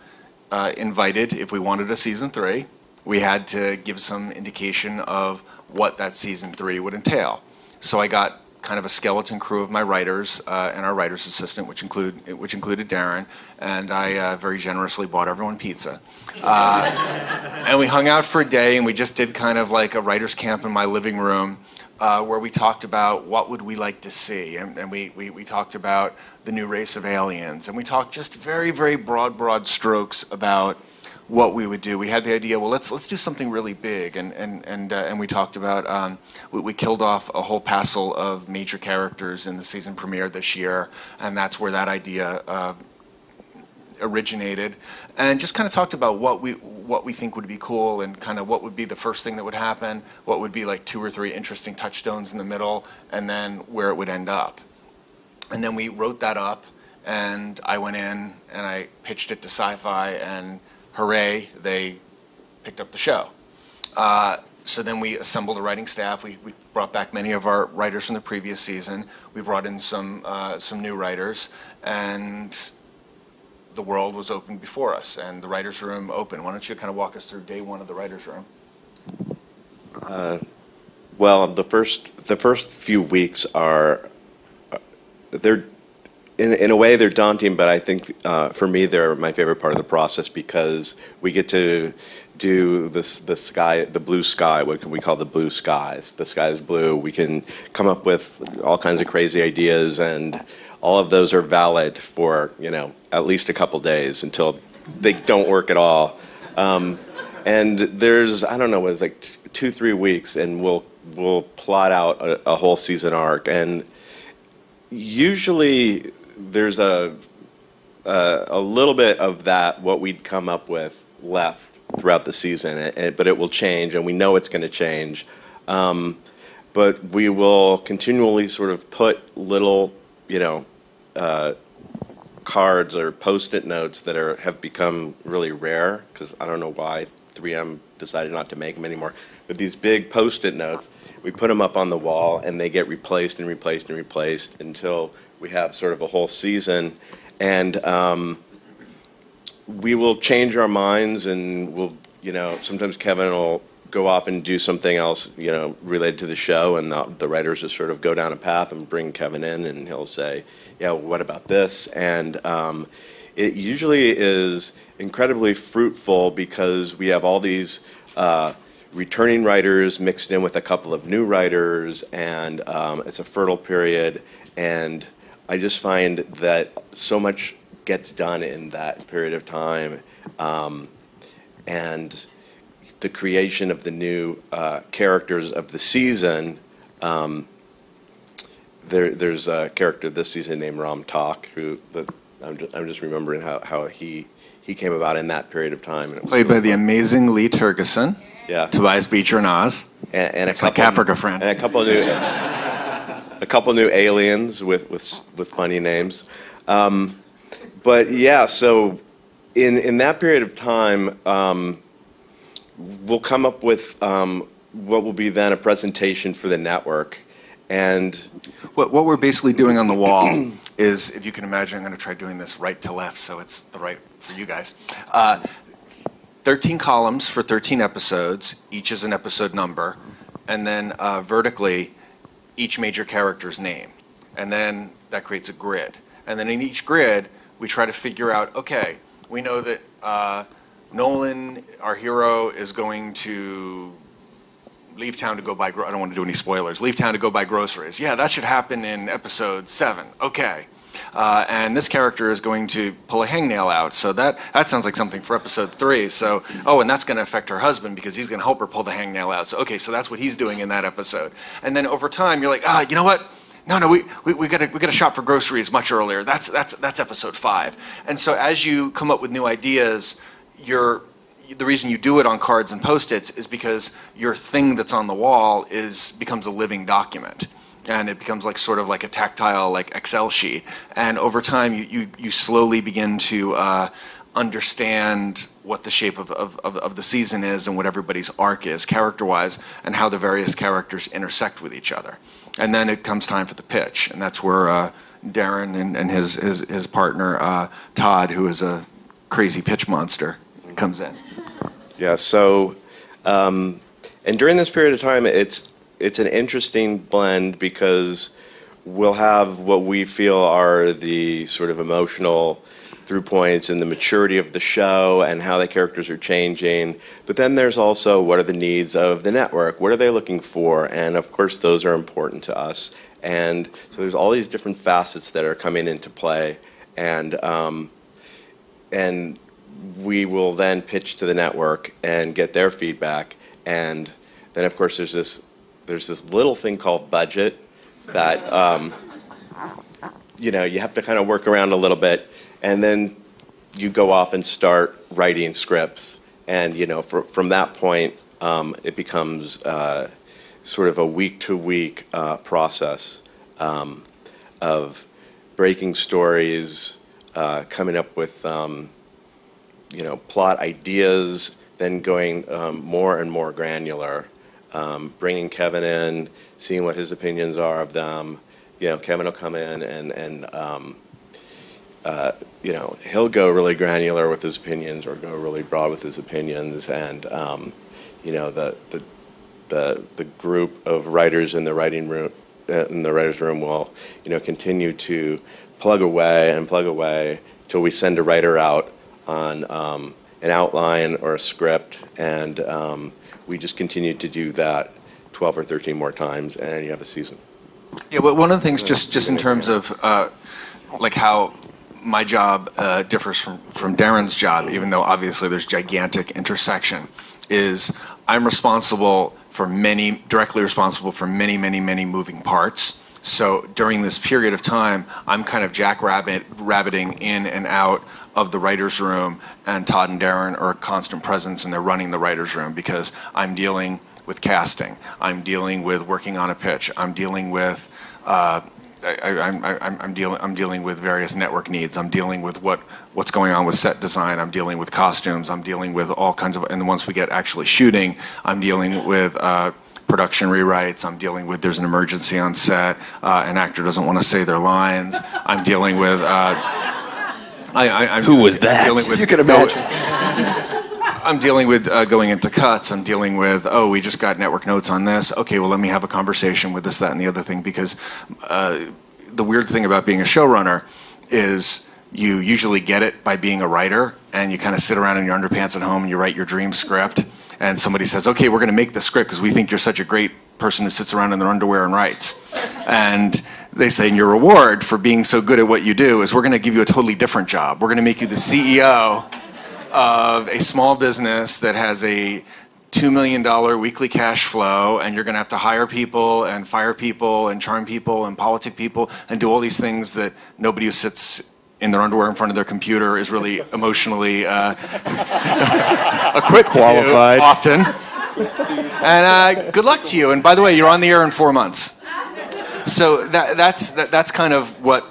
Speaker 1: uh, invited if we wanted a season three. We had to give some indication of what that season three would entail. So I got kind of a skeleton crew of my writers uh, and our writer's assistant, which include which included Darren, and I uh, very generously bought everyone pizza. Uh, and we hung out for a day, and we just did kind of like a writer's camp in my living room, uh, where we talked about what would we like to see, and, and we, we we talked about the new race of aliens, and we talked just very very broad broad strokes about what we would do. We had the idea, well, let's let's do something really big, and and and uh, and we talked about um, we, we killed off a whole passel of major characters in the season premiere this year, and that's where that idea uh, originated, and just kind of talked about what we what we think would be cool and kind of what would be the first thing that would happen, what would be like two or three interesting touchstones in the middle, and then where it would end up. And then we wrote that up, and I went in and I pitched it to Syfy, and hooray, they picked up the show. Uh, so then we assembled a writing staff. We, we brought back many of our writers from the previous season. We brought in some uh, some new writers, and the world was open before us, and the writers' room open. Why don't you kind of walk us through day one of the writers' room?
Speaker 4: Well, the first the first few weeks are uh, they're in in a way they're daunting, but I think uh, for me they're my favorite part of the process because we get to do this the sky the blue sky what can we call the blue skies. The sky is blue. We can come up with all kinds of crazy ideas, and all of those are valid for you know at least a couple days until they don't work at all. Um, and there's I don't know what it's like t- two three weeks, and we'll we'll plot out a, a whole season arc, and usually there's a, a a little bit of that what we'd come up with left throughout the season, and, and- but it will change, and we know it's going to change. Um, but we will continually sort of put little, you know, uh, cards or post-it notes that are have become really rare because I don't know why 3M decided not to make them anymore. But these big post-it notes, we put them up on the wall and they get replaced and replaced and replaced until we have sort of a whole season. And um, we will change our minds and we'll, you know, sometimes Kevin will go off and do something else, you know, related to the show, and the, the writers just sort of go down a path and bring Kevin in, and he'll say, "Yeah, well, what about this?" And um, it usually is incredibly fruitful because we have all these. Uh, returning writers mixed in with a couple of new writers, and um, it's a fertile period. And I just find that so much gets done in that period of time. Um, and the creation of the new uh, characters of the season. Um, there, there's a character this season named Rahm Tak, who the, I'm, just, I'm just remembering how, how he he came about in that period of time. And it was
Speaker 1: Played by the amazing Lee Tergesen,
Speaker 4: yeah,
Speaker 1: Tobias Beecher and Oz.
Speaker 4: and, and a
Speaker 1: It's my
Speaker 4: couple
Speaker 1: Caprica friend.
Speaker 4: and a couple new a couple new aliens with with with funny names. Um, but yeah, so in in that period of time, um, we'll come up with um, what will be then a presentation for the network, and
Speaker 1: What, what we're basically doing on the wall is, if you can imagine, I'm going to try doing this right to left, so it's the right for you guys. Uh, 13 columns for 13 episodes, each is an episode number, and then uh, vertically, each major character's name. And then that creates a grid. And then in each grid, we try to figure out okay, we know that uh, Nolan, our hero, is going to leave town to go buy. Gro- I don't want to do any spoilers. Leave town to go buy groceries. Yeah, that should happen in episode seven. Okay. Uh, and this character is going to pull a hangnail out. So that that sounds like something for episode three. So oh, and that's going to affect her husband because he's going to help her pull the hangnail out. So okay, so that's what he's doing in that episode. And then over time, you're like, ah, you know what? No, no, we, we, we gotta we gotta shop for groceries much earlier. That's that's that's episode five. And so as you come up with new ideas, you're the reason you do it on cards and post-its is because your thing that's on the wall is becomes a living document. And it becomes like sort of like a tactile like excel sheet. And over time you, you, you slowly begin to uh, understand what the shape of, of, of, of the season is and what everybody's arc is character-wise and how the various characters intersect with each other. And then it comes time for the pitch. And that's where uh, darren and, and his, his, his partner uh, todd who is a crazy pitch monster comes in
Speaker 4: Yeah. So, um, and during this period of time, it's it's an interesting blend because we'll have what we feel are the sort of emotional through points and the maturity of the show and how the characters are changing. But then there's also what are the needs of the network? What are they looking for? And of course, those are important to us. And so there's all these different facets that are coming into play. And um, and we will then pitch to the network and get their feedback. And then of course there's this there's this little thing called budget that um, you know you have to kind of work around a little bit. And then you go off and start writing scripts, and you know, fr- from that point, um, it becomes uh, sort of a week-to-week uh, process um, of breaking stories, uh, coming up with um, you know plot ideas, then going um, more and more granular, um, bringing Kevin in, seeing what his opinions are of them. You know, Kevin will come in and and um, uh, you know he'll go really granular with his opinions or go really broad with his opinions, and um, you know the the the the group of writers in the writing room uh, in the writers room will you know continue to plug away and plug away till we send a writer out on um, an outline or a script, and um, we just continue to do that 12 or 13 more times, and you have a season.
Speaker 1: Yeah, but one of the things, just, just in terms of, uh, like how my job uh, differs from, from Darren's job, even though obviously there's gigantic intersection, is I'm responsible for many, directly responsible for many, many, many moving parts. So during this period of time, I'm kind of jackrabbit, rabbiting in and out of the writer's room, and Todd and Darren are a constant presence, and they're running the writer's room because I'm dealing with casting, I'm dealing with working on a pitch, I'm dealing with uh, I, I'm dealing I'm dealing with various network needs. I'm dealing with what what's going on with set design. I'm dealing with costumes. I'm dealing with all kinds of. And once we get actually shooting, I'm dealing with. Uh, production rewrites. I'm dealing with there's an emergency on set. Uh, an actor doesn't want to say their lines. I'm dealing with. Uh, I, I, I'm
Speaker 2: Who was that?
Speaker 1: dealing with-
Speaker 5: You can imagine.
Speaker 1: I'm dealing with uh, going into cuts. I'm dealing with, oh, we just got network notes on this. Okay, well, let me have a conversation with this, that, and the other thing. Because uh, the weird thing about being a showrunner is you usually get it by being a writer, and you kind of sit around in your underpants at home and you write your dream script. And somebody says, okay, we're going to make the script because we think you're such a great person who sits around in their underwear and writes. And they say, and your reward for being so good at what you do is we're going to give you a totally different job. We're going to make you the CEO of a small business that has a $2 million weekly cash flow, and you're going to have to hire people and fire people and charm people and politic people and do all these things that nobody who sits in their underwear in front of their computer is really emotionally uh, equipped
Speaker 7: Qualified.
Speaker 1: often. And uh, good luck to you. And by the way, you're on the air in four months. So that, that's that, that's kind of what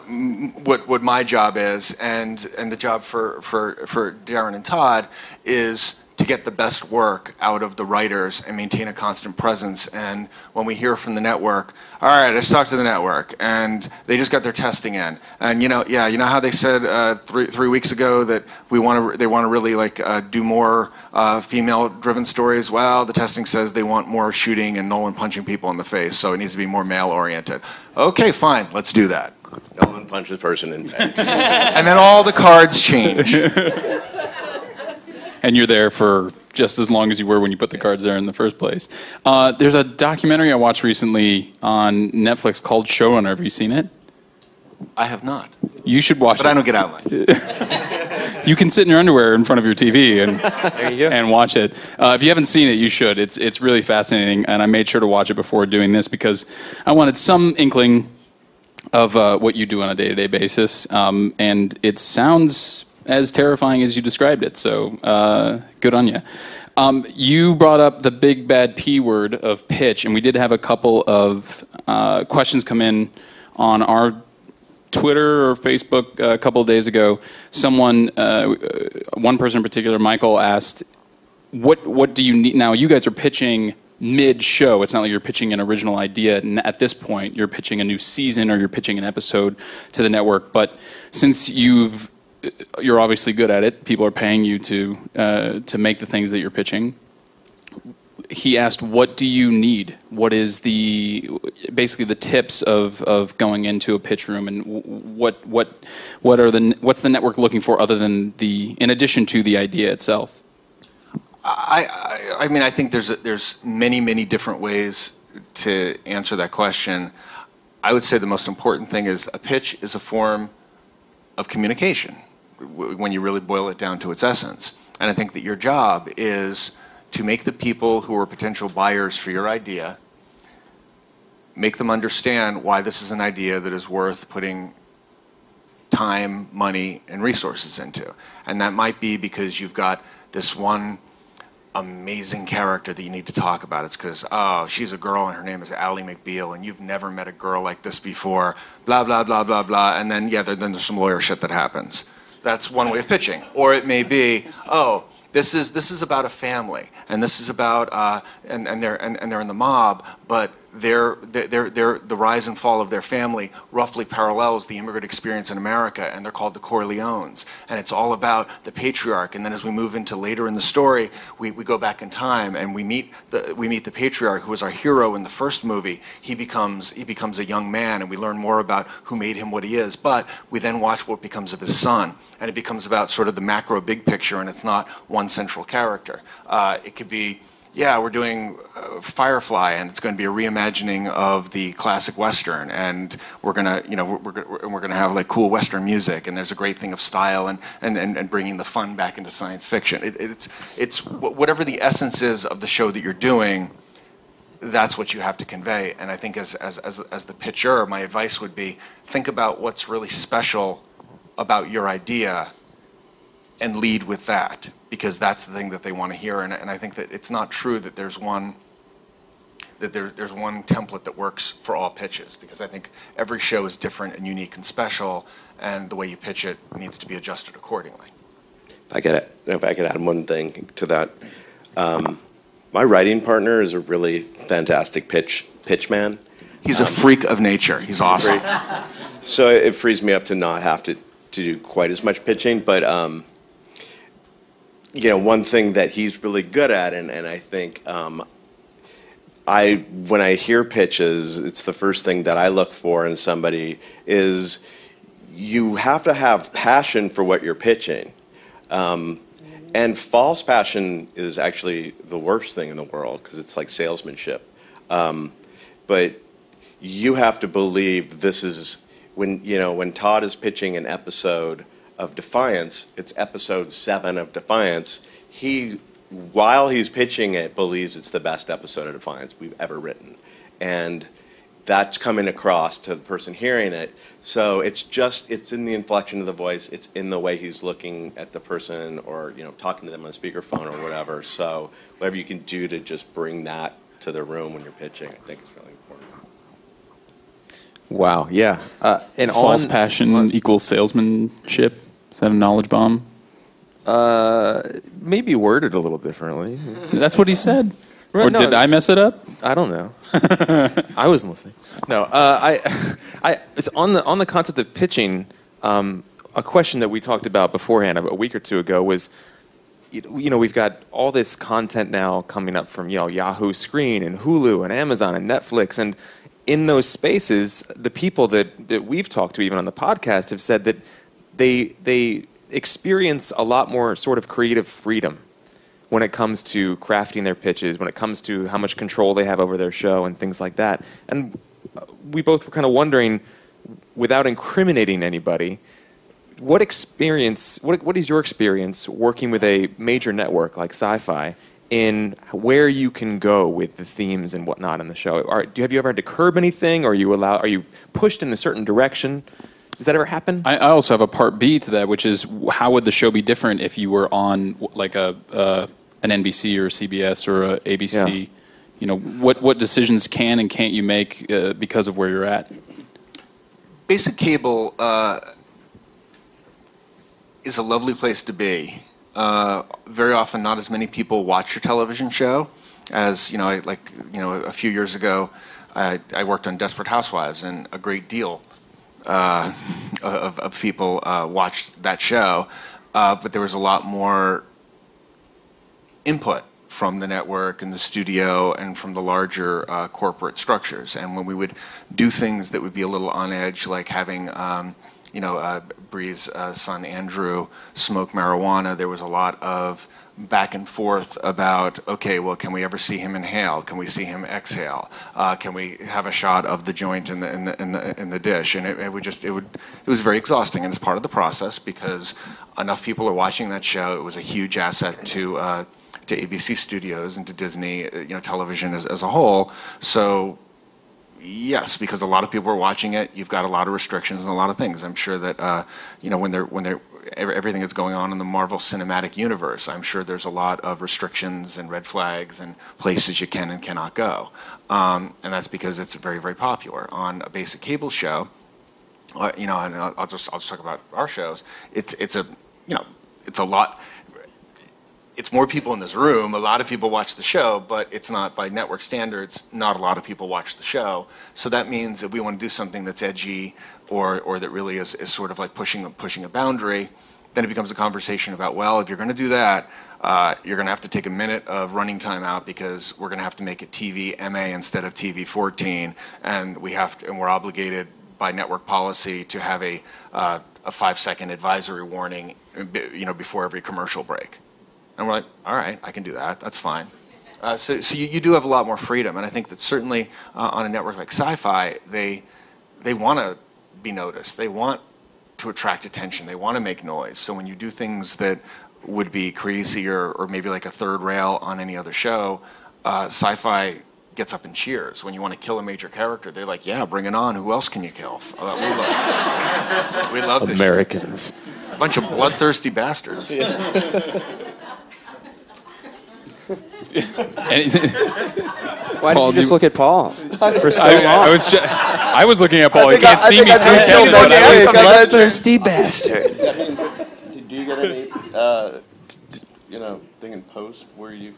Speaker 1: what what my job is, and and the job for for for Darren and Todd is to get the best work out of the writers and maintain a constant presence. And when we hear from the network, all right, let's talk to the network, and they just got their testing in, and you know, yeah, you know how they said uh, three three weeks ago that we want to they want to really like uh, do more uh, female-driven stories. Well, the testing says they want more shooting and Nolan punching people in the face, so it needs to be more male-oriented. Okay, fine, let's do that.
Speaker 4: No one punches person in bed.
Speaker 1: And then all the cards change.
Speaker 3: and you're there for just as long as you were when you put the cards there in the first place. Uh, there's a documentary I watched recently on Netflix called Showrunner. Have you seen it?
Speaker 1: I have not,
Speaker 3: You should watch
Speaker 1: but
Speaker 3: it.
Speaker 1: But I don't get out outlined.
Speaker 3: You can sit in your underwear in front of your TV and
Speaker 6: you
Speaker 3: and watch it. Uh, if you haven't seen it, you should. It's it's really fascinating, and I made sure to watch it before doing this because I wanted some inkling of uh, what you do on a day to day basis, um, and it sounds as terrifying as you described it. So uh, good on you. Um, you brought up the big bad P word of pitch, and we did have a couple of uh, questions come in on our Twitter or Facebook uh, a couple of days ago, someone, uh, one person in particular, Michael asked, "What what do you need now? You guys are pitching mid-show. It's not like you're pitching an original idea at this point. You're pitching a new season or you're pitching an episode to the network. But since you've you're obviously good at it. People are paying you to uh, to make the things that you're pitching he asked, "What do you need? What is the basically the tips of, of going into a pitch room, and what what what are the what's the network looking for other than the in addition to the idea itself?"
Speaker 1: I, I, I mean, I think there's there's many many different ways to answer that question. I would say the most important thing is a pitch is a form of communication when you really boil it down to its essence. And I think that your job is to make the people who are potential buyers for your idea make them understand why this is an idea that is worth putting time, money, and resources into. And that might be because you've got this one amazing character that you need to talk about. It's because, oh, she's a girl and her name is Ally McBeal, and you've never met a girl like this before, blah, blah, blah, blah, blah. And then, yeah, then there's some lawyer shit that happens. That's one way of pitching. Or it may be, oh, this is, this is about a family, and this is about, uh, and, and, they're, and, and they're in the mob, but their, their, their, the rise and fall of their family roughly parallels the immigrant experience in America, and they're called the Corleones. And it's all about the patriarch. And then as we move into later in the story, we, we go back in time and we meet, the, we meet the patriarch who was our hero in the first movie. He becomes, he becomes a young man, and we learn more about who made him what he is. But we then watch what becomes of his son, and it becomes about sort of the macro big picture, and it's not one central character. Uh, it could be yeah, we're doing uh, Firefly, and it's going to be a reimagining of the classic Western, and we're gonna, you know, we're, we're, we're gonna have like cool Western music, and there's a great thing of style and, and, and, and bringing the fun back into science fiction. It, it's, it's whatever the essence is of the show that you're doing, that's what you have to convey. And I think as, as, as, as the pitcher, my advice would be think about what's really special about your idea and lead with that because that's the thing that they want to hear. And, and I think that it's not true that there's one that there, there's one template that works for all pitches because I think every show is different and unique and special, and the way you pitch it needs to be adjusted accordingly.
Speaker 4: If I could, if I could add one thing to that, um, my writing partner is a really fantastic pitch pitch man.
Speaker 1: He's um, a freak of nature. He's awesome.
Speaker 4: so it frees me up to not have to, to do quite as much pitching, but um, you know, one thing that he's really good at, and, and I think um, I when I hear pitches, it's the first thing that I look for in somebody is you have to have passion for what you're pitching. Um, and false passion is actually the worst thing in the world because it's like salesmanship. Um, but you have to believe this is when you know when Todd is pitching an episode of Defiance, it's episode seven of Defiance. He, while he's pitching it, believes it's the best episode of Defiance we've ever written. And that's coming across to the person hearing it. So it's just, it's in the inflection of the voice, it's in the way he's looking at the person or, you know, talking to them on the speakerphone or whatever. So whatever you can do to just bring that to the room when you're pitching, I think is really important.
Speaker 2: Wow, yeah. Uh,
Speaker 3: and false on, passion on, equals salesmanship. Is that a knowledge bomb?
Speaker 2: Uh, maybe worded a little differently.
Speaker 3: That's what he said. Right, or no, did I mess it up?
Speaker 2: I don't know. I wasn't listening. No, uh, I, I, it's on the on the concept of pitching. Um, a question that we talked about beforehand a week or two ago was, you know, we've got all this content now coming up from you know Yahoo Screen and Hulu and Amazon and Netflix, and in those spaces, the people that that we've talked to, even on the podcast, have said that they they experience a lot more sort of creative freedom when it comes to crafting their pitches, when it comes to how much control they have over their show and things like that. And uh, we both were kind of wondering, without incriminating anybody, what experience, what, what is your experience working with a major network like Syfy in where you can go with the themes and whatnot in the show? Are, do, have you ever had to curb anything? Or are you allow, are you pushed in a certain direction? Does that ever happen?
Speaker 3: I, I also have a part B to that, which is how would the show be different if you were on like a uh, an NBC or a CBS or a ABC? Yeah. You know, what what decisions can and can't you make uh, because of where you're at?
Speaker 1: Basic cable uh, is a lovely place to be. Uh, very often, not as many people watch your television show as you know. I, like you know, a few years ago, I, I worked on Desperate Housewives, and a great deal uh, of, of, people uh, watched that show, uh, but there was a lot more input from the network and the studio and from the larger uh, corporate structures. And when we would do things that would be a little on edge, like having um, you know, uh, Bree's uh, son Andrew smoke marijuana, there was a lot of back and forth about okay well can we ever see him inhale? Can we see him exhale? Uh, can we have a shot of the joint in the in the in the, in the dish? And it, it, would just it would it was very exhausting and it's part of the process because enough people are watching that show. It was a huge asset to uh, to ABC studios and to Disney uh, you know television as, as a whole. So yes, because a lot of people are watching it. You've got a lot of restrictions and a lot of things. I'm sure that uh, you know when they're when they're everything that's going on in the Marvel Cinematic Universe. I'm sure there's a lot of restrictions and red flags and places you can and cannot go, um, and that's because it's very very popular on a basic cable show. You know, and I'll just I'll just talk about our shows. It's it's a you know it's a lot it's more people in this room. A lot of people watch the show, but it's not by network standards. Not a lot of people watch the show. So that means if we want to do something that's edgy or or that really is, is sort of like pushing pushing a boundary, then it becomes a conversation about well, if you're going to do that, uh, you're going to have to take a minute of running time out because we're going to have to make it TV MA instead of TV 14, and we have to, and we're obligated by network policy to have a uh, a five second advisory warning, you know, before every commercial break. And we're like, all right, I can do that. That's fine. Uh, so so you, you do have a lot more freedom. And I think that certainly uh, on a network like Syfy, they, they want to be noticed. They want to attract attention. They want to make noise. So when you do things that would be crazy or, or maybe like a third rail on any other show, uh, Syfy gets up and cheers. When you want to kill a major character, they're like, yeah, bring it on. Who else can you kill? Uh, we love, we love this.
Speaker 7: Americans.
Speaker 1: A bunch of bloodthirsty bastards.
Speaker 3: And-
Speaker 6: Why
Speaker 3: Paul,
Speaker 6: you just
Speaker 3: do-
Speaker 6: look at Paul for so
Speaker 3: I,
Speaker 6: long?
Speaker 3: I was ju- I was looking at Paul. He
Speaker 5: think I-
Speaker 3: can't
Speaker 5: I
Speaker 3: see
Speaker 5: think
Speaker 3: me through
Speaker 5: missed
Speaker 3: Kevin,
Speaker 5: it.
Speaker 3: I was-
Speaker 5: Okay.
Speaker 6: bloodthirsty bastard.
Speaker 4: Did you get any, uh, you know, thing in post where you?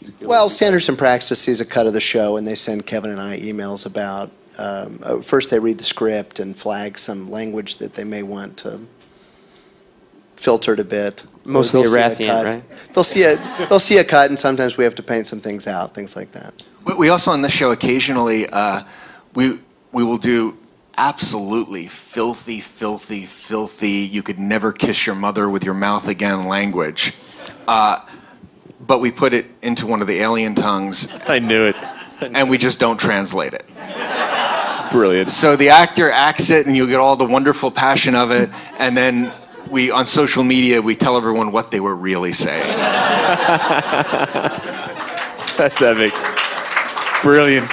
Speaker 4: you
Speaker 5: Well,
Speaker 4: like you-
Speaker 5: Standards and Practice sees a cut of the show, and they send Kevin and I emails about. Um, uh, first, they read the script and flag some language that they may want to filtered a bit. Or
Speaker 6: Mostly
Speaker 5: they'll see a cut.
Speaker 6: right?
Speaker 5: They'll see a they'll see a cut, and sometimes we have to paint some things out, things like that.
Speaker 1: We- We also on this show occasionally uh, we we will do absolutely filthy, filthy, filthy. You could never kiss your mother with your mouth again language, uh, but we put it into one of the alien tongues,
Speaker 7: I knew it.
Speaker 1: and we just don't translate it.
Speaker 7: Brilliant.
Speaker 1: So the actor acts it, and you get all the wonderful passion of it, and then we on social media we tell everyone what they were really saying.
Speaker 7: That's epic. Brilliant.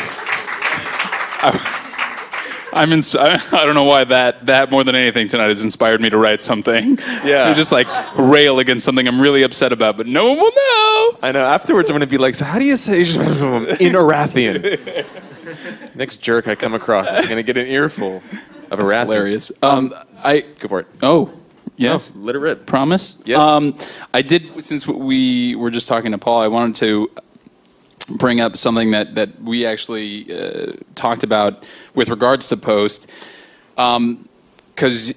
Speaker 3: I'm ins- I I don't know why that that more than anything tonight has inspired me to write something.
Speaker 7: Yeah.
Speaker 3: And just like rail against something I'm really upset about, but no one will know.
Speaker 7: I know. Afterwards, I'm going to be like, so how do you say in Irathient? Next jerk I come across is going to get an earful of
Speaker 3: That's
Speaker 7: Irathient.
Speaker 3: hilarious. Um, I
Speaker 7: Go for it.
Speaker 3: oh yes.
Speaker 7: No, let it rip.
Speaker 3: Promise.
Speaker 7: Yeah.
Speaker 3: Um, I did since we were just talking to Paul. I wanted to bring up something that that we actually uh, talked about with regards to post, because.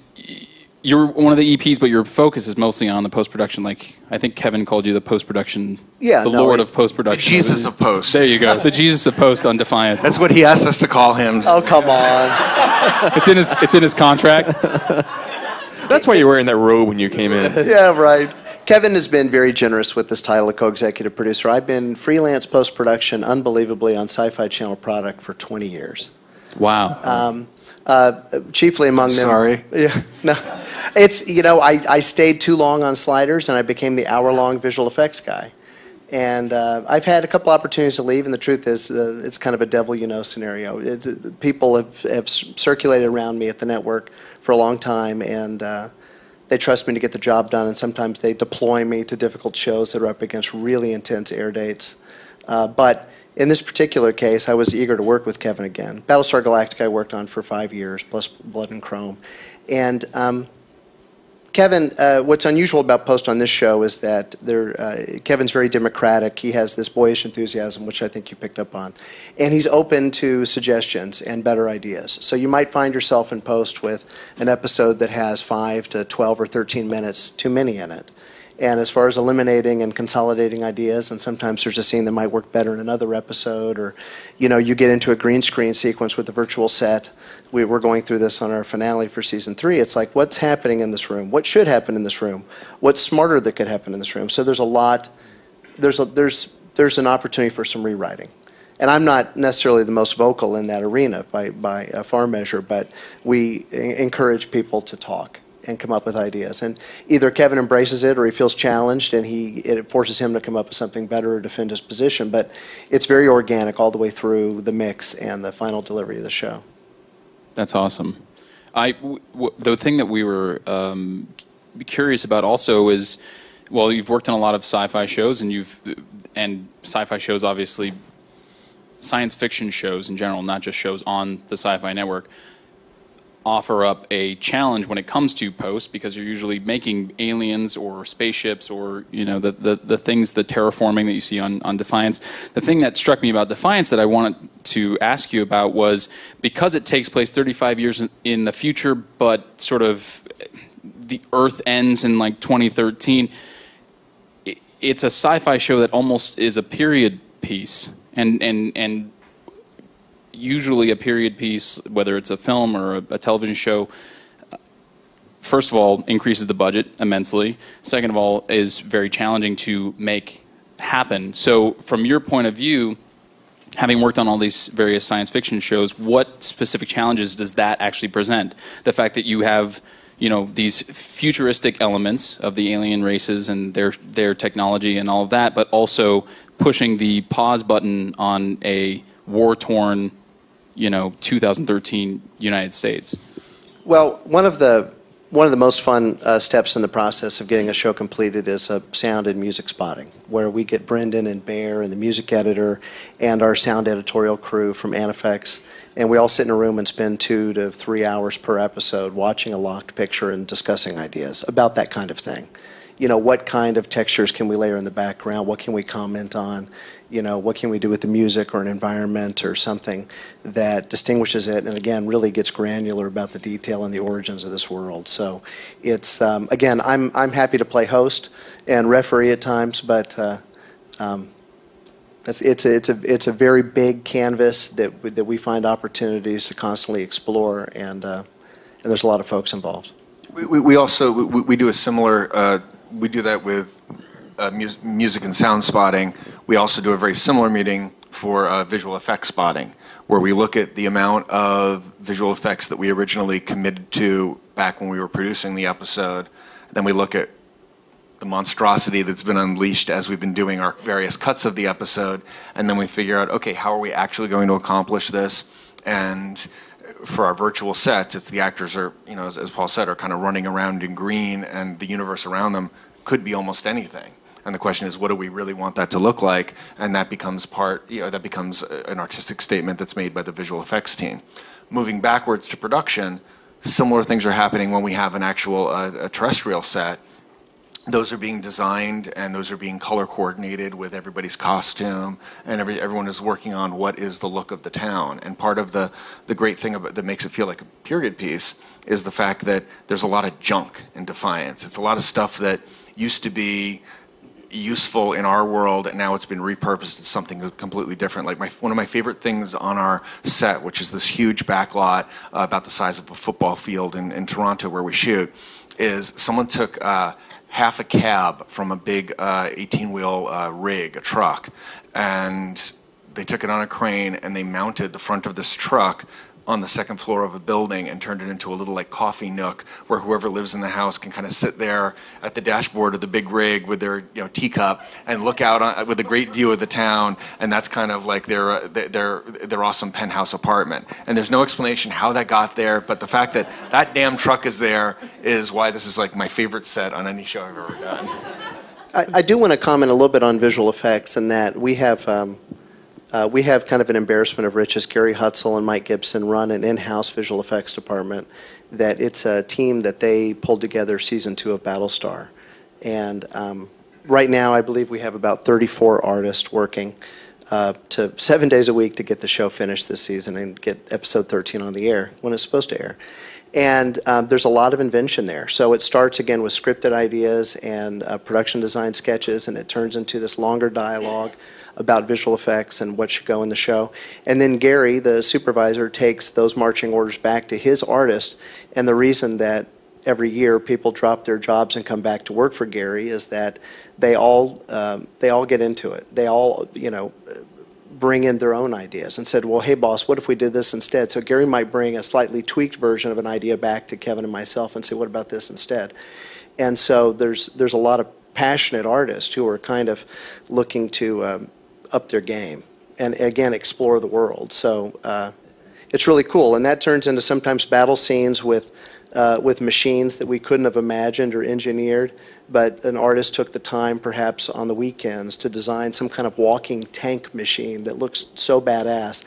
Speaker 3: you're one of the EPs, but your focus is mostly on the post production. Like I think Kevin called you the post production,
Speaker 5: Yeah,
Speaker 3: the
Speaker 5: no,
Speaker 3: Lord
Speaker 5: it-
Speaker 3: of post
Speaker 1: The
Speaker 3: production.
Speaker 1: Jesus of post.
Speaker 3: There you go, the Jesus of post on Defiance.
Speaker 1: That's what he asked us to call him.
Speaker 5: Oh come on!
Speaker 3: it's in his it's in his contract.
Speaker 7: That's why you're wearing that robe when you came in.
Speaker 5: yeah, right. Kevin has been very generous with this title of co-executive producer. I've been freelance post-production, unbelievably, on Sci-Fi Channel product for 20 years.
Speaker 3: Wow.
Speaker 5: chiefly among them.
Speaker 1: Sorry.
Speaker 5: Yeah, no, it's you know I, I stayed too long on sliders and I became the hour-long visual effects guy, and uh, I've had a couple opportunities to leave. And the truth is, uh, it's kind of a devil you know scenario. It, it- people have, have circulated around me at the network for a long time, and uh, they trust me to get the job done. And sometimes they deploy me to difficult shows that are up against really intense air dates. Uh, but in this particular case, I was eager to work with Kevin again. Battlestar Galactica I worked on for five years, plus Blood and Chrome. And um, Kevin, uh, what's unusual about Post on this show is that uh, Kevin's very democratic. He has this boyish enthusiasm, which I think you picked up on. And he's open to suggestions and better ideas. So you might find yourself in Post with an episode that has 5 to 12 or 13 minutes too many in it. And as far as eliminating and consolidating ideas, and sometimes there's a scene that might work better in another episode, or you know, you get into a green screen sequence with the virtual set. We, we're going through this on our finale for season three. It's like, what's happening in this room? What should happen in this room? What's smarter that could happen in this room? So there's a lot. There's a, there's there's an opportunity for some rewriting. And I'm not necessarily the most vocal in that arena by, by a far measure, but we encourage people to talk and come up with ideas. And either Kevin embraces it or he feels challenged and he, it forces him to come up with something better or defend his position. But it's very organic all the way through the mix and the final delivery of the show.
Speaker 3: That's awesome. I w- w- the thing that we were um, curious about also is, well, you've worked on a lot of sci-fi shows, and you've and sci-fi shows obviously, science fiction shows in general, not just shows on the Syfy Network, offer up a challenge when it comes to post because you're usually making aliens or spaceships or you know the, the, the things the terraforming that you see on, on defiance. The thing that struck me about defiance that i wanted to ask you about was because it takes place 35 years in- the future but sort of the earth ends in like 2013 it's a sci-fi show that almost is a period piece. And and and usually a period piece, whether it's a film or a, a television show, first of all, increases the budget immensely. Second of all, is very challenging to make happen. So, from your point of view, having worked on all these various science fiction shows, what specific challenges does that actually present? The fact that you have you know these futuristic elements of the alien races and their their technology and all of that, but also pushing the pause button on a war torn, you know, 2013 United States.
Speaker 5: Well, one of the one of the most fun uh, steps in the process of getting a show completed is a sound and music spotting, where we get Brendan and Bear and the music editor and our sound editorial crew from Anifex, and we all sit in a room and spend two to three hours per episode watching a locked picture and discussing ideas about that kind of thing. You know, what kind of textures can we layer in the background? What can we comment on? You know, what can we do with the music or an environment or something that distinguishes it? And again, really gets granular about the detail and the origins of this world. So, it's um, again, I'm I'm happy to play host and referee at times, but uh, um, it's it's a, it's a it's a very big canvas that that we find opportunities to constantly explore, and uh, and there's a lot of folks involved.
Speaker 1: We, we, we also we, we do a similar uh, we do that with uh, mus- music and sound spotting. We also do a very similar meeting for uh, visual effects spotting, where we look at the amount of visual effects that we originally committed to back when we were producing the episode. Then we look at the monstrosity that's been unleashed as we've been doing our various cuts of the episode, and then we figure out, okay, how are we actually going to accomplish this? And for our virtual sets, it's the actors are, you know, as, as Paul said, are kind of running around in green, and the universe around them could be almost anything. And the question is, what do we really want that to look like? And that becomes part, you know, that becomes an artistic statement that's made by the visual effects team. Moving backwards to production, similar things are happening when we have an actual uh, a terrestrial set those are being designed and those are being color coordinated with everybody's costume and every, everyone is working on what is the look of the town and part of the, the great thing about, that makes it feel like a period piece is the fact that there's a lot of junk in defiance it's a lot of stuff that used to be useful in our world and now it's been repurposed as something completely different. Like my, one of my favorite things on our set which is this huge backlot uh, about the size of a football field in, in toronto where we shoot is someone took uh, half a cab from a big 18 wheel uh, rig, a truck, and they took it on a crane and they mounted the front of this truck on the second floor of a building and turned it into a little like coffee nook where whoever lives in the house can kind of sit there at the dashboard of the big rig with their you know teacup and look out on, with a great view of the town and that's kind of like their their their awesome penthouse apartment and there's no explanation how that got there but the fact that that damn truck is there is why this is like my favorite set on any show I've ever done.
Speaker 5: I, I do want to comment a little bit on visual effects and that we have um, uh, we have kind of an embarrassment of riches. Gary Hutzel and Mike Gibson run an in-house visual effects department. That it's a team that they pulled together season two of Battlestar, and um, right now I believe we have about 34 artists working uh, to seven days a week to get the show finished this season and get episode 13 on the air when it's supposed to air. And um, there's a lot of invention there. So it starts again with scripted ideas and uh, production design sketches, and it turns into this longer dialogue about visual effects and what should go in the show. And then Gary, the supervisor, takes those marching orders back to his artist. And the reason that every year people drop their jobs and come back to work for Gary is that they all um, they all get into it. They all you know bring in their own ideas and said, well, hey, boss, what if we did this instead? So Gary might bring a slightly tweaked version of an idea back to Kevin and myself and say, what about this instead? And so there's, there's a lot of passionate artists who are kind of looking to um, up their game and again explore the world. So uh, it's really cool, and that turns into sometimes battle scenes with uh, with machines that we couldn't have imagined or engineered. But an artist took the time, perhaps on the weekends, to design some kind of walking tank machine that looks so badass.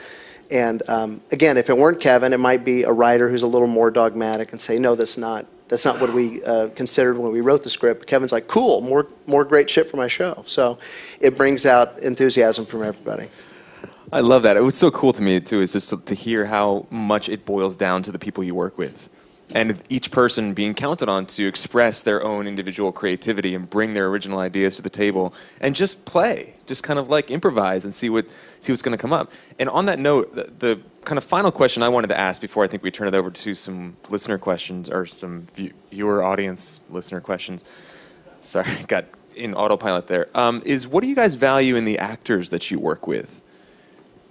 Speaker 5: And um, again, if it weren't Kevin, it might be a writer who's a little more dogmatic and say, no, that's not that's not what we uh, considered when we wrote the script. Kevin's like, cool, more more great shit for my show. So it brings out enthusiasm from everybody.
Speaker 7: I love that. It was so cool to me too. Is just to, to hear how much it boils down to the people you work with and each person being counted on to express their own individual creativity and bring their original ideas to the table and just play just kind of like improvise and see what see what's going to come up and on that note the, the, kind of final question i wanted to ask before i think we turn it over to some listener questions or some view, viewer audience listener questions. Sorry got in autopilot there. Um, is what do you guys value in the actors that you work with?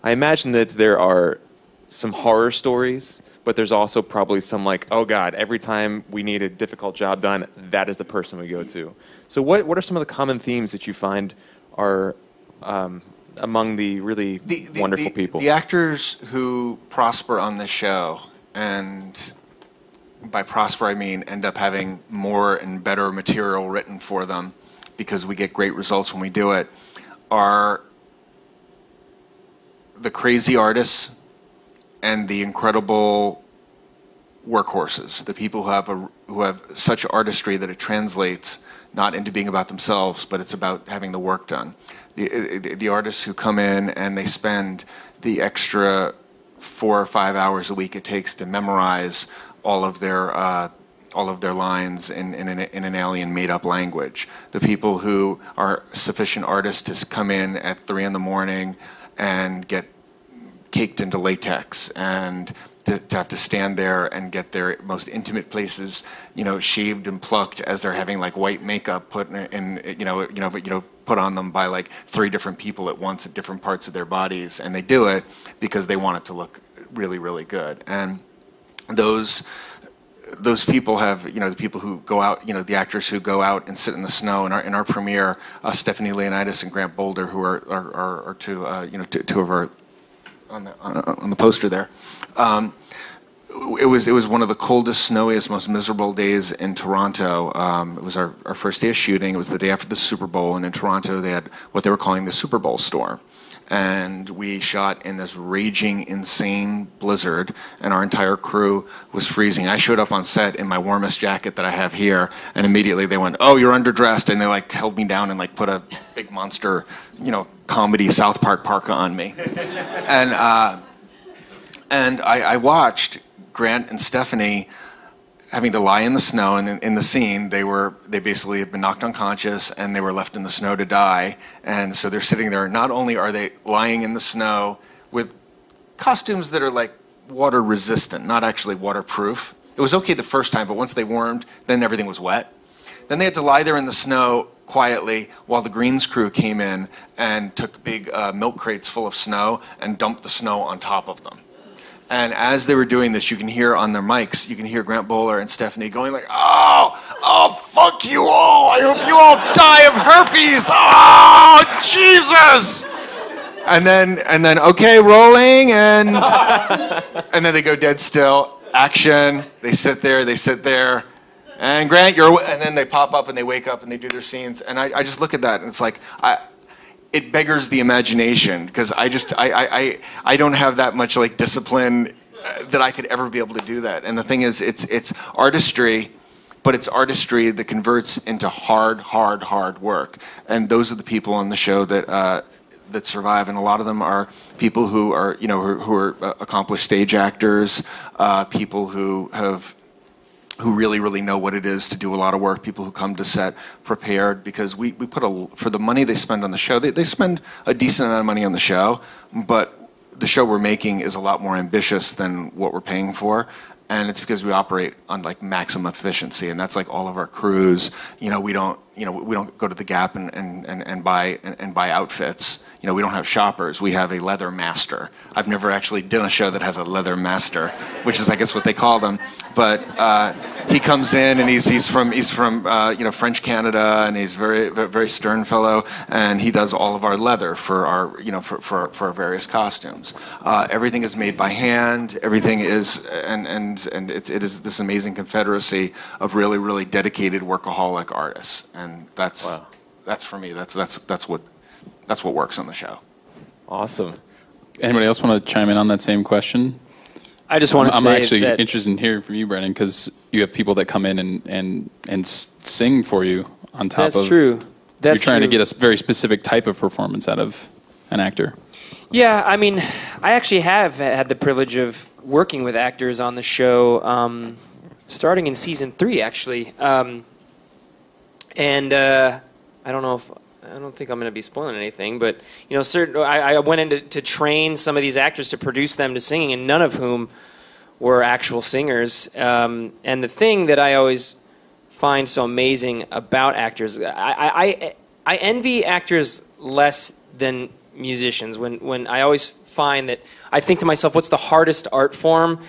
Speaker 7: I imagine that there are some horror stories but there's also probably some like, oh God, every time we need a difficult job done, that is the person we go to. So what, what are some of the common themes that you find are um, among the really
Speaker 1: The- the-
Speaker 7: wonderful
Speaker 1: the-
Speaker 7: people?
Speaker 1: The actors who prosper on this show, and by prosper I mean end up having more and better material written for them because we get great results when we do it, are the crazy artists and the incredible workhorses, the people who have a, who have such artistry that it translates not into being about themselves, but it's about having the work done. The, the, artists who come in and they spend the extra four or five hours a week it takes to memorize all of their uh, all of their lines in, in, an, in an alien made up language. The people who are sufficient artists to come in at three in the morning and get caked into latex and to, to have to stand there and get their most intimate places, you know, shaved and plucked as they're having like white makeup put in, in you know, you know, but you know, put on them by like three different people at once at different parts of their bodies, and they do it because they want it to look really, really good. And those those people have, you know, the people who go out, you know, the actors who go out and sit in the snow. In our in our premiere, uh, Stephanie Leonidas and Grant Bowler, who are are, are, are two, uh, you know, two, two of our on the on, the poster there. Um, it was it was one of the coldest, snowiest, most miserable days in Toronto. Um, it was our, our first day of shooting. It was the day after the Super Bowl, and in Toronto they had what they were calling the Super Bowl store. And we shot in this raging, insane blizzard, and our entire crew was freezing. I showed up on set in my warmest jacket that I have here, and immediately they went, "Oh, you're underdressed," and they like held me down and like put a big monster, you know, comedy South Park parka on me, and uh, and I, I watched Grant and Stephanie having to lie in the snow and in, in, the scene they were they basically had been knocked unconscious and they were left in the snow to die. And so they're sitting there. Not only are they lying in the snow with costumes that are like water resistant not actually waterproof. It was okay the first time but once they warmed then everything was wet. Then they had to lie there in the snow quietly while the greens crew came in and took big uh, milk crates full of snow and dumped the snow on top of them and as they were doing this, you can hear on their mics, you can hear Grant Bowler and Stephanie going like, "Oh, oh, fuck you all! I hope you all die of herpes! Oh, Jesus!" And then, and then, okay, rolling, and and then they go dead still. Action. They sit there. They sit there. And Grant, you're, and then they pop up and they wake up and they do their scenes. And I, I just look at that and it's like, I, it beggars the imagination because I just I, I, I, I don't have that much like discipline uh, that I could ever be able to do that. And the thing is, it's it's artistry, but it's artistry that converts into hard, hard, hard work. And those are the people on the show that. Uh, that survive, and a lot of them are people who are, you know, who, who are uh, accomplished stage actors, uh, people who have who really, really know what it is to do a lot of work, people who come to set prepared, because we, we put a, for the money they spend on the show, they, they spend a decent amount of money on the show, but the show we're making is a lot more ambitious than what we're paying for. And it's because we operate on like maximum efficiency, and that's like all of our crews. You know, we don't, you know, we don't go to the Gap and, and, and, and buy and, and buy outfits. You know, we don't have shoppers. We have a leather master. I've never actually done a show that has a leather master, which is, I guess, what they call them. But uh, he comes in and he's he's from he's from uh, you know French Canada and he's very very stern fellow and he does all of our leather for our you know for for, for our various costumes. Uh, everything is made by hand. Everything is and and and it's, it is this amazing confederacy of really really dedicated workaholic artists and that's
Speaker 7: Wow.
Speaker 1: that's for me that's that's that's what that's what works on the show.
Speaker 7: Awesome.
Speaker 3: Anybody else want to chime in on that same question?
Speaker 6: I just want to
Speaker 3: I'm
Speaker 6: say
Speaker 3: actually
Speaker 6: that
Speaker 3: interested in hearing from you, Brendan, because you have people that come in and, and, and sing for you on top
Speaker 6: that's
Speaker 3: of.
Speaker 6: true. That's
Speaker 3: you're trying
Speaker 6: true.
Speaker 3: to get a very specific type of performance out of an actor.
Speaker 6: Yeah, I mean, I actually have had the privilege of working with actors on the show, um, starting in season three, actually. Um, and uh, I don't know if I don't think I'm going to be spoiling anything, but you know, certain I, I went in to, to train some of these actors to produce them to singing, and none of whom were actual singers. Um, and the thing that I always find so amazing about actors, I, I, I, envy actors less than musicians. When when I always find that I think to myself, what's the hardest art form?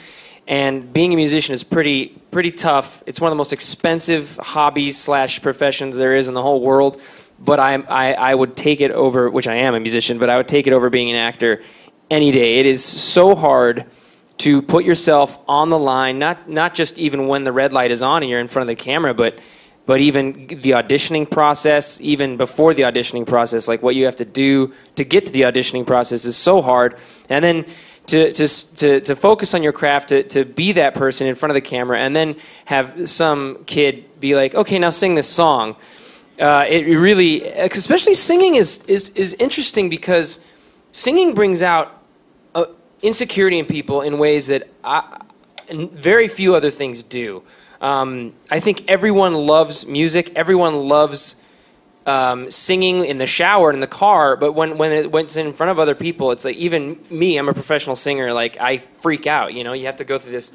Speaker 6: And being a musician is pretty pretty tough. It's one of the most expensive hobbies slash professions there is in the whole world. But I, I I would take it over, which I am a musician, but I would take it over being an actor any day. It is so hard to put yourself on the line, not not just even when the red light is on and you're in front of the camera, but but even the auditioning process, even before the auditioning process, like what you have to do to get to the auditioning process is so hard. And then to to to, focus on your craft, to, to be that person in front of the camera, and then have some kid be like, okay, now sing this song. Uh, it really, especially singing, is is is interesting because singing brings out uh, insecurity in people in ways that I, very few other things do. Um, I think everyone loves music. Everyone loves um, singing in the shower in the car. But when when, it, when it's in front of other people, it's like even me. I'm a professional singer. Like I freak out. You know, you have to go through this.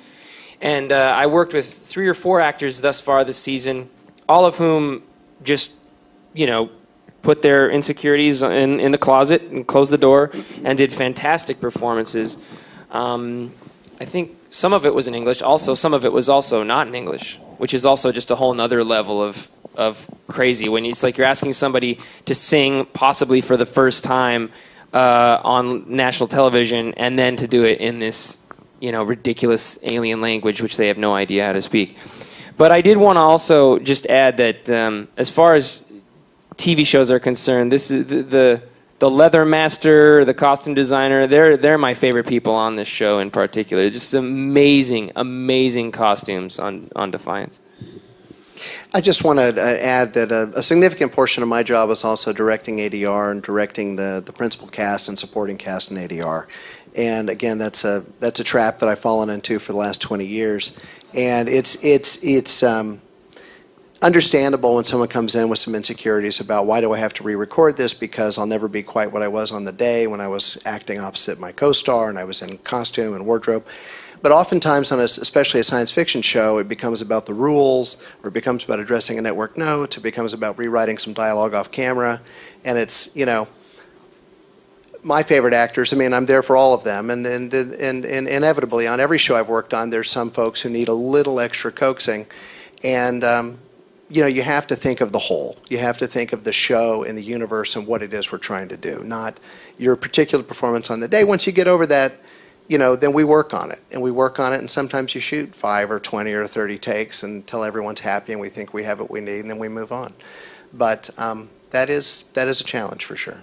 Speaker 6: And uh, I worked with three or four actors thus far this season, all of whom just you know put their insecurities in, in the closet and closed the door and did fantastic performances. Um, I think some of it was in English. Also, some of it was also not in English, which is also just a whole nother level of of crazy. When it's like you're asking somebody to sing, possibly for the first time uh, on national television, and then to do it in this, you know, ridiculous alien language, which they have no idea how to speak. But I did want to also just add that um, as far as TV shows are concerned, this is the, the the leather master, the costume designer. They're they're my favorite people on this show in particular. Just amazing, amazing costumes on on Defiance.
Speaker 5: I just want to uh, add that a, a significant portion of my job is also directing ADR and directing the, the principal cast and supporting cast in ADR. And again, that's a that's a trap that I've fallen into for the last 20 years. And it's it's it's um, understandable when someone comes in with some insecurities about why do I have to re-record this because I'll never be quite what I was on the day when I was acting opposite my co-star and I was in costume and wardrobe. But oftentimes on a, especially a science fiction show, it becomes about the rules, or it becomes about addressing a network note, it becomes about rewriting some dialogue off camera, and it's you know my favorite actors. I mean, I'm there for all of them, and and and, and inevitably on every show I've worked on, there's some folks who need a little extra coaxing, and um, you know you have to think of the whole. You have to think of the show and the universe and what it is we're trying to do, not your particular performance on the day. Once you get over that, you know, then we work on it, and we work on it, and sometimes you shoot five or twenty or thirty takes until everyone's happy and we think we have what we need, and then we move on. But um, that is that is a challenge for sure.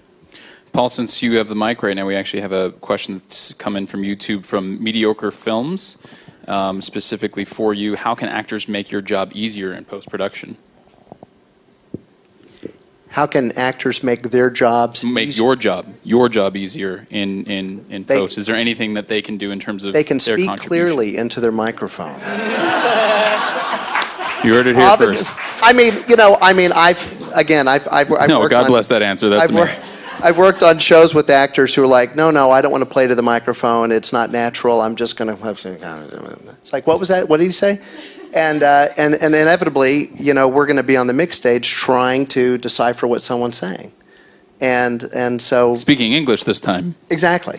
Speaker 3: Paul, since you have the mic right now, we actually have a question that's come in from YouTube from Mediocre Films, um, specifically for you. How can actors make your job easier in post production?
Speaker 5: How can actors make their jobs
Speaker 3: Make
Speaker 5: easier?
Speaker 3: your job your job easier in in, in
Speaker 5: They-
Speaker 3: post. Is there anything that they can do in terms of
Speaker 5: They can
Speaker 3: their
Speaker 5: speak clearly into their microphone.
Speaker 3: You heard it here
Speaker 5: Often-
Speaker 3: first.
Speaker 5: I mean, you know, I mean, I've again, I've I've, I've
Speaker 3: No,
Speaker 5: worked
Speaker 3: God
Speaker 5: on,
Speaker 3: bless that answer. That's
Speaker 5: I've
Speaker 3: amazing.
Speaker 5: worked, I've worked on shows with actors who are like, no, no, I don't want to play to the microphone. It's not natural. I'm just going to have some kind of. It's like, what was that? What did he say? And, uh, and, and inevitably, you know, we're going to be on the mix stage trying to decipher what someone's saying. And, and so,
Speaker 3: Speaking English this time,
Speaker 5: exactly.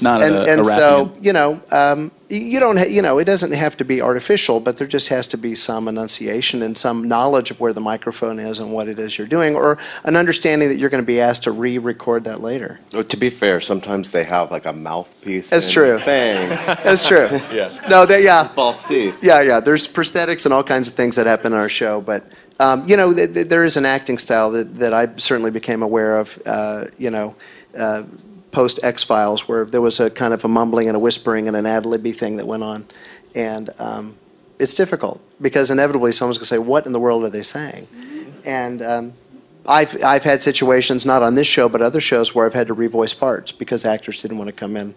Speaker 3: Not
Speaker 5: and,
Speaker 3: a,
Speaker 5: and
Speaker 3: a
Speaker 5: so you know um, you don't ha- you know it doesn't have to be artificial but there just has to be some enunciation and some knowledge of where the microphone is and what it is you're doing or an understanding that you're going to be asked to re-record that later
Speaker 4: Well, to be fair, sometimes they have like a mouthpiece.
Speaker 5: That's true.
Speaker 4: Fangs,
Speaker 5: that's true
Speaker 4: Yeah.
Speaker 5: no that yeah
Speaker 4: false teeth.
Speaker 5: yeah yeah there's prosthetics and all kinds of things that happen in our show but um, you know th- th- there is an acting style that, that i certainly became aware of uh, you know uh, post X Files, where there was a kind of a mumbling and a whispering and an ad libby thing that went on, and um, it's difficult because inevitably someone's going to say, "What in the world are they saying?" And um, I've I've had situations not on this show but other shows where I've had to revoice parts because actors didn't want to come in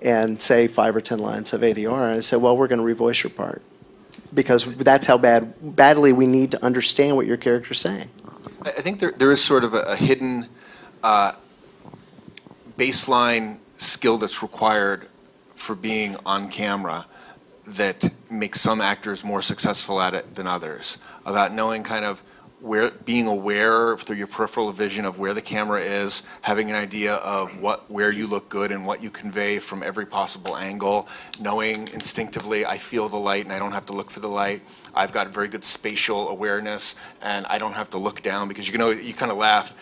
Speaker 5: and say five or ten lines of ADR, and I said, "Well, we're going to revoice your part." Because that's how bad badly we need to understand what your character's saying.
Speaker 1: I I think there, there is sort of a, a hidden uh, baseline skill that's required for being on camera that makes some actors more successful at it than others. About knowing kind of where, being aware through your peripheral vision of where the camera is, having an idea of what, where you look good and what you convey from every possible angle, knowing instinctively, I feel the light and I don't have to look for the light. I've got very good spatial awareness and I don't have to look down because you know, you kind of laugh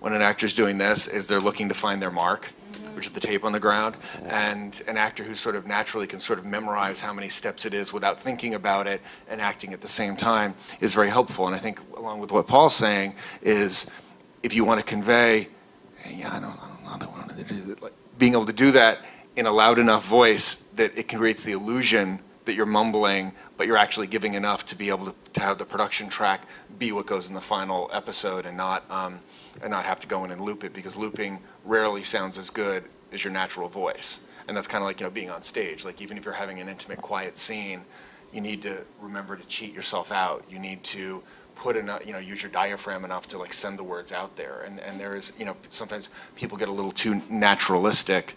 Speaker 1: when an actor's doing this is they're looking to find their mark, which is the tape on the ground. And an actor who sort of naturally can sort of memorize how many steps it is without thinking about it and acting at the same time is very helpful. And I think along with what Paul's saying is if you want to convey, hey, yeah, I don't, I don't know, I don't to do that. Like, being able to do that in a loud enough voice that it creates the illusion that you're mumbling, but you're actually giving enough to be able to, to have the production track be what goes in the final episode and not um, and not have to go in and loop it because looping rarely sounds as good as your natural voice. And that's kind of like you know being on stage. Like even if you're having an intimate, quiet scene, you need to remember to cheat yourself out. You need to put enough, you know, use your diaphragm enough to like send the words out there. And and there is, you know, sometimes people get a little too naturalistic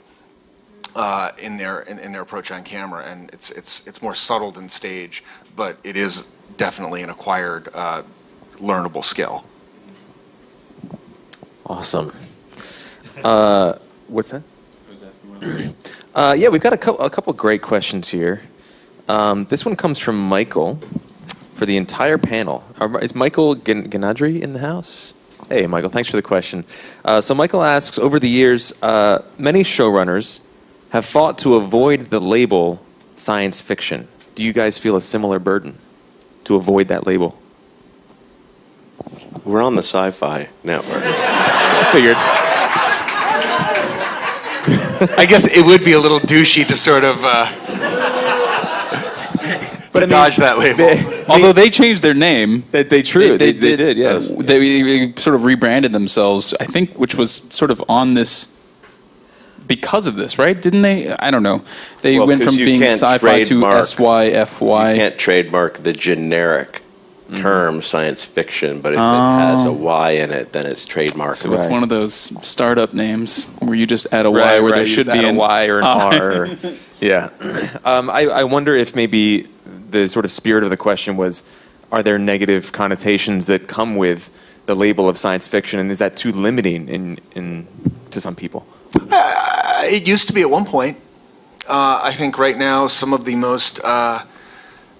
Speaker 1: uh, in their in, in their approach on camera, and it's it's it's more subtle than stage, but it is definitely an acquired, uh, learnable skill.
Speaker 7: Awesome. Uh, what's that? Uh, yeah, we've got a, cou- a couple great questions here. Um, this one comes from Michael for the entire panel. Is Michael Gan- Ganadri in the house? Hey, Michael, thanks for the question. Uh, so, Michael asks Over the years, uh, many showrunners have fought to avoid the label science fiction. Do you guys feel a similar burden to avoid that label?
Speaker 4: We're on the Syfy Network.
Speaker 7: I figured.
Speaker 1: I guess it would be a little douchey to sort of uh, to dodge that label.
Speaker 3: Although they changed their name,
Speaker 7: They, they true. They, they, did, yes.
Speaker 3: they sort of rebranded themselves. I think, which was sort of on this because of this, right? Didn't they? I don't know. They
Speaker 4: Well,
Speaker 3: went
Speaker 4: 'cause
Speaker 3: from being sci-fi to
Speaker 4: trademark-
Speaker 3: SYFY.
Speaker 4: You can't trademark the generic. Term science fiction, but if it has a Y in it, then it's trademarked.
Speaker 3: So it's
Speaker 7: Right.
Speaker 3: one of those startup names where you just add a Y
Speaker 7: right,
Speaker 3: where
Speaker 7: right,
Speaker 3: there
Speaker 7: you
Speaker 3: should
Speaker 7: just
Speaker 3: be
Speaker 7: add
Speaker 3: an
Speaker 7: a Y or an R. or- yeah. Um, I, I wonder if maybe the sort of spirit of the question was, are there negative connotations that come with the label of science fiction, and is that too limiting in, in to some people?
Speaker 1: Uh, It used to be at one point. Uh, I think right now some of the most uh,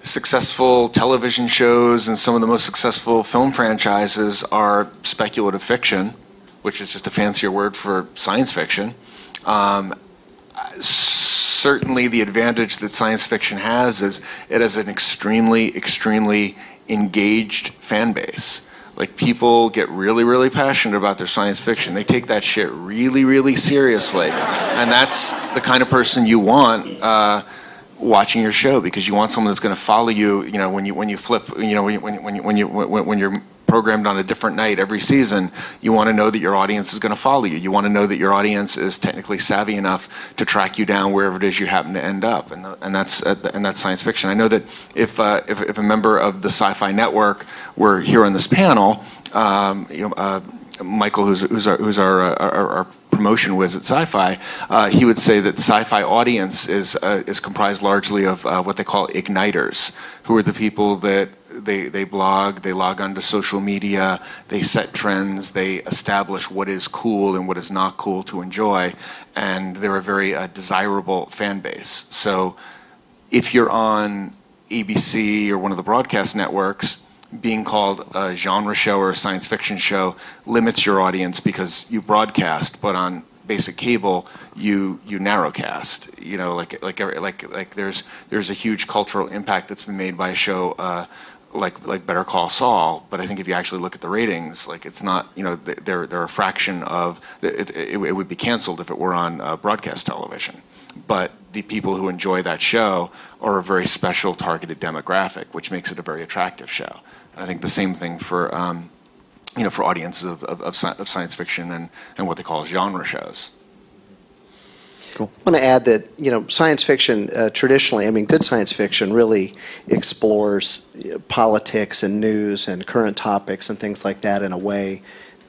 Speaker 1: successful television shows and some of the most successful film franchises are speculative fiction, which is just a fancier word for science fiction. Um, certainly, the advantage that science fiction has is it has an extremely, extremely engaged fan base. Like people get really, really passionate about their science fiction. They take that shit really, really seriously, and that's the kind of person you want uh, watching your show because you want someone that's going to follow you. You know, when you when you flip, you know, when you, when you, when you, when you when, when you're programmed on a different night every season, you want to know that your audience is going to follow you. You want to know that your audience is technically savvy enough to track you down wherever it is you happen to end up, and, and that's uh, and that's science fiction. I know that if, uh, if if a member of the Syfy Network were here on this panel, um, you know. Uh, Michael, who's, who's our, who's our, uh, our, our promotion whiz at Syfy, uh, he would say that Syfy audience is uh, is comprised largely of uh, what they call igniters, who are the people that they, they blog, they log onto social media, they set trends, they establish what is cool and what is not cool to enjoy, and they're a very uh, desirable fan base. So if you're on ABC or one of the broadcast networks, being called a genre show or a science fiction show limits your audience because you broadcast, but on basic cable you you narrowcast. You know, like like like like there's there's a huge cultural impact that's been made by a show. Uh, like like Better Call Saul, but I think if you actually look at the ratings, like it's not you know they're they're a fraction of it, it, it would be canceled if it were on uh, broadcast television. But the people who enjoy that show are a very special targeted demographic, which makes it a very attractive show. And I think the same thing for um, you know for audiences of, of, of, sci- of science fiction and, and what they call genre shows. Cool.
Speaker 5: I want to add that you know science fiction uh, traditionally, I mean, good science fiction really explores you politics and news and current topics and things like that in a way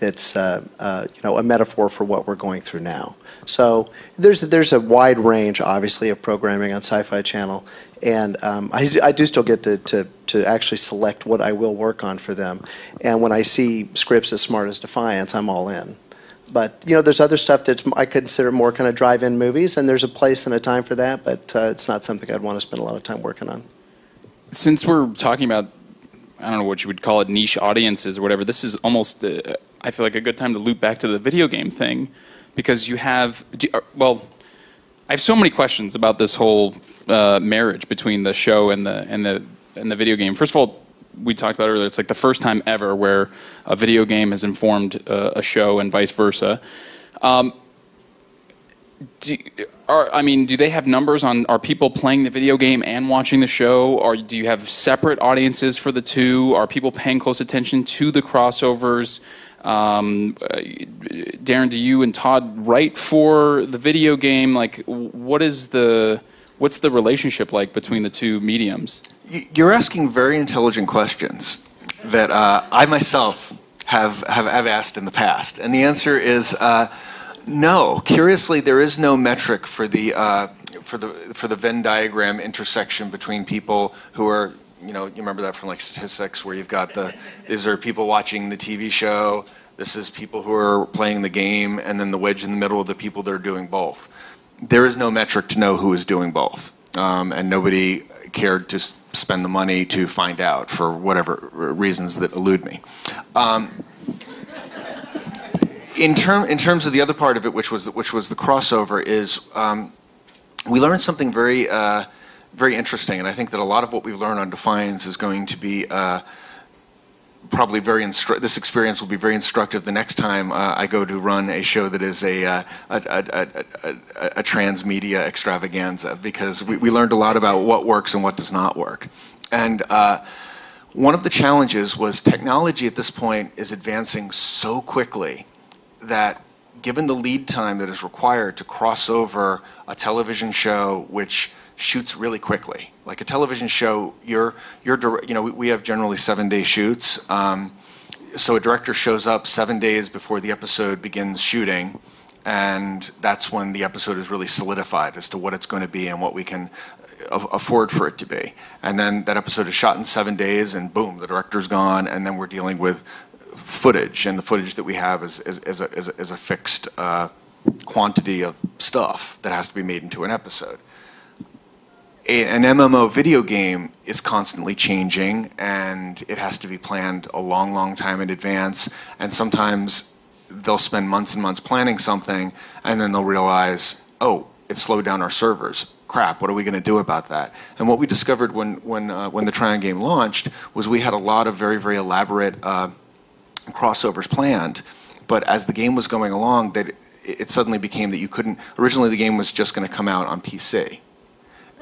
Speaker 5: that's uh, uh, you know a metaphor for what we're going through now. So there's there's a wide range, obviously, of programming on Syfy Channel, and um, I, I do still get to, to to actually select what I will work on for them. And when I see scripts as smart as Defiance, I'm all in. But you know, there's other stuff that I consider more kind of drive-in movies, and there's a place and a time for that. But uh, it's not something I'd want to spend a lot of time working on.
Speaker 3: Since we're talking about, I don't know what you would call it, niche audiences or whatever, this is almost, uh, I feel like a good time to loop back to the video game thing, because you have, uh, well, I have so many questions about this whole uh, marriage between the show and the and the and the video game. First of all, we talked about earlier, it's like the first time ever where a video game has informed uh, a show and vice versa. Um, do, are, I mean, do they have numbers on are people playing the video game and watching the show? Or do you have separate audiences for the two? Are people paying close attention to the crossovers? Um, Darren, do you and Todd write for the video game? Like, what is the what's the relationship like between the two mediums?
Speaker 1: You're asking very intelligent questions that uh, I myself have, have, have asked in the past. And the answer is uh, no. Curiously, there is no metric for the, uh, for, the, for the Venn diagram intersection between people who are, you know, you remember that from like statistics where you've got the, these are people watching the TV show, this is people who are playing the game, and then the wedge in the middle of the people that are doing both. There is no metric to know who is doing both. Um, and nobody cared to spend the money to find out for whatever reasons that elude me. Um, in, term, in terms of the other part of it, which was, which was the crossover, is um, we learned something very, uh, very interesting, and I think that a lot of what we've learned on Defiance is going to be uh, probably very instru- this experience will be very instructive the next time uh, I go to run a show that is a, uh, a, a, a, a, transmedia extravaganza because we, we learned a lot about what works and what does not work. And uh, one of the challenges was technology at this point is advancing so quickly that given the lead time that is required to cross over a television show which shoots really quickly. Like a television show, you're, you're you know, we, have generally seven day shoots. Um, so a director shows up seven days before the episode begins shooting, and that's when the episode is really solidified as to what it's going to be and what we can afford for it to be. And then that episode is shot in seven days, and boom, the director's gone, and then we're dealing with footage, and the footage that we have is, is, is, a, is a, a fixed uh, quantity of stuff that has to be made into an episode a, an MMO video game is constantly changing and it has to be planned a long, long time in advance. And sometimes they'll spend months and months planning something and then they'll realize, oh, it slowed down our servers. Crap, what are we going to do about that? And what we discovered when, when, uh, when the Trion game launched was we had a lot of very, very elaborate uh, crossovers planned. But as the game was going along, that it suddenly became that you couldn't. Originally, the game was just going to come out on PC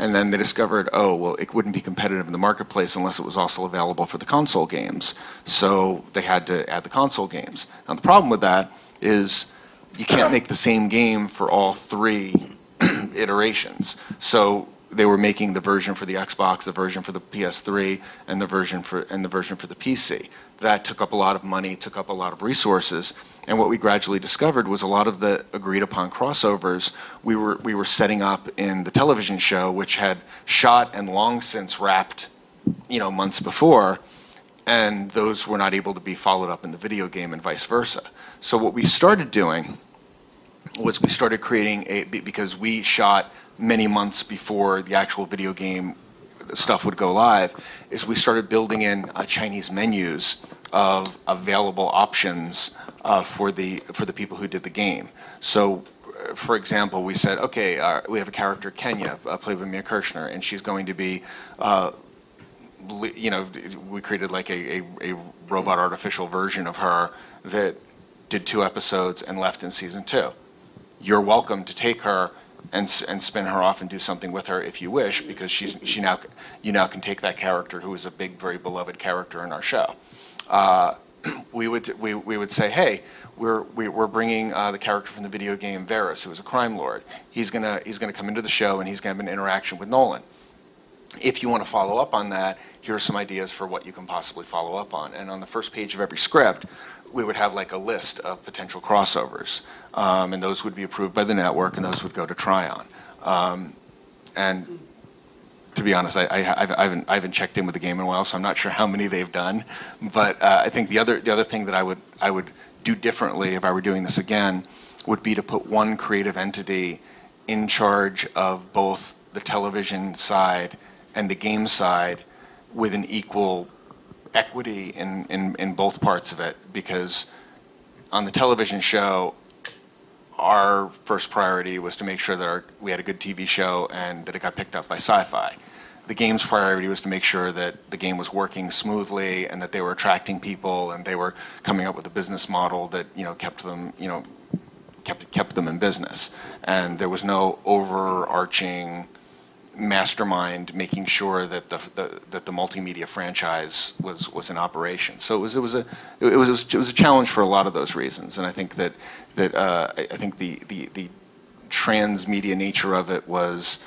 Speaker 1: and then they discovered, oh, well, it wouldn't be competitive in the marketplace unless it was also available for the console games. So they had to add the console games. Now, the problem with that is you can't make the same game for all three iterations. So they were making the version for the Xbox, the version for the PS3, and the version for and the version for the PC. That took up a lot of money, took up a lot of resources, and what we gradually discovered was a lot of the agreed upon crossovers we were we were setting up in the television show, which had shot and long since wrapped, you know, months before, and those were not able to be followed up in the video game and vice versa. So what we started doing was we started creating a because we shot many months before the actual video game stuff would go live is we started building in uh, Chinese menus of available options uh, for the for the people who did the game. So, for example, we said, okay, uh, we have a character Kenya uh, played by Mia Kirshner, and she's going to be. Uh, you know, we created like a, a, a robot artificial version of her that did two episodes and left in season two you're welcome to take her and, and spin her off and do something with her if you wish, because she's, she now, you now can take that character who is a big, very beloved character in our show. Uh, we would, we, we would say, hey, we're, we- we're bringing uh, the character from the video game Varys, who is a crime lord. He's gonna, he's gonna come into the show and he's gonna have an interaction with Nolan. If you want to follow up on that, here are some ideas for what you can possibly follow up on. And on the first page of every script, we would have like a list of potential crossovers. Um, and those would be approved by the network and those would go to Trion. Um, and to be honest, I, I, I, haven't, I haven't checked in with the game in a while, so I'm not sure how many they've done. But uh, I think the other, the other thing that I would, I would do differently if I were doing this again would be to put one creative entity in charge of both the television side and the game side with an equal equity in, in, in both parts of it because on the television show, our first priority was to make sure that our, we had a good TV show and that it got picked up by sci-fi. The game's priority was to make sure that the game was working smoothly and that they were attracting people and they were coming up with a business model that you know kept them you know kept kept them in business. And there was no overarching mastermind making sure that the, the that the multimedia franchise was was in operation. So it was it was a it was it was a challenge for a lot of those reasons, and I think that that uh, I think the the the transmedia nature of it was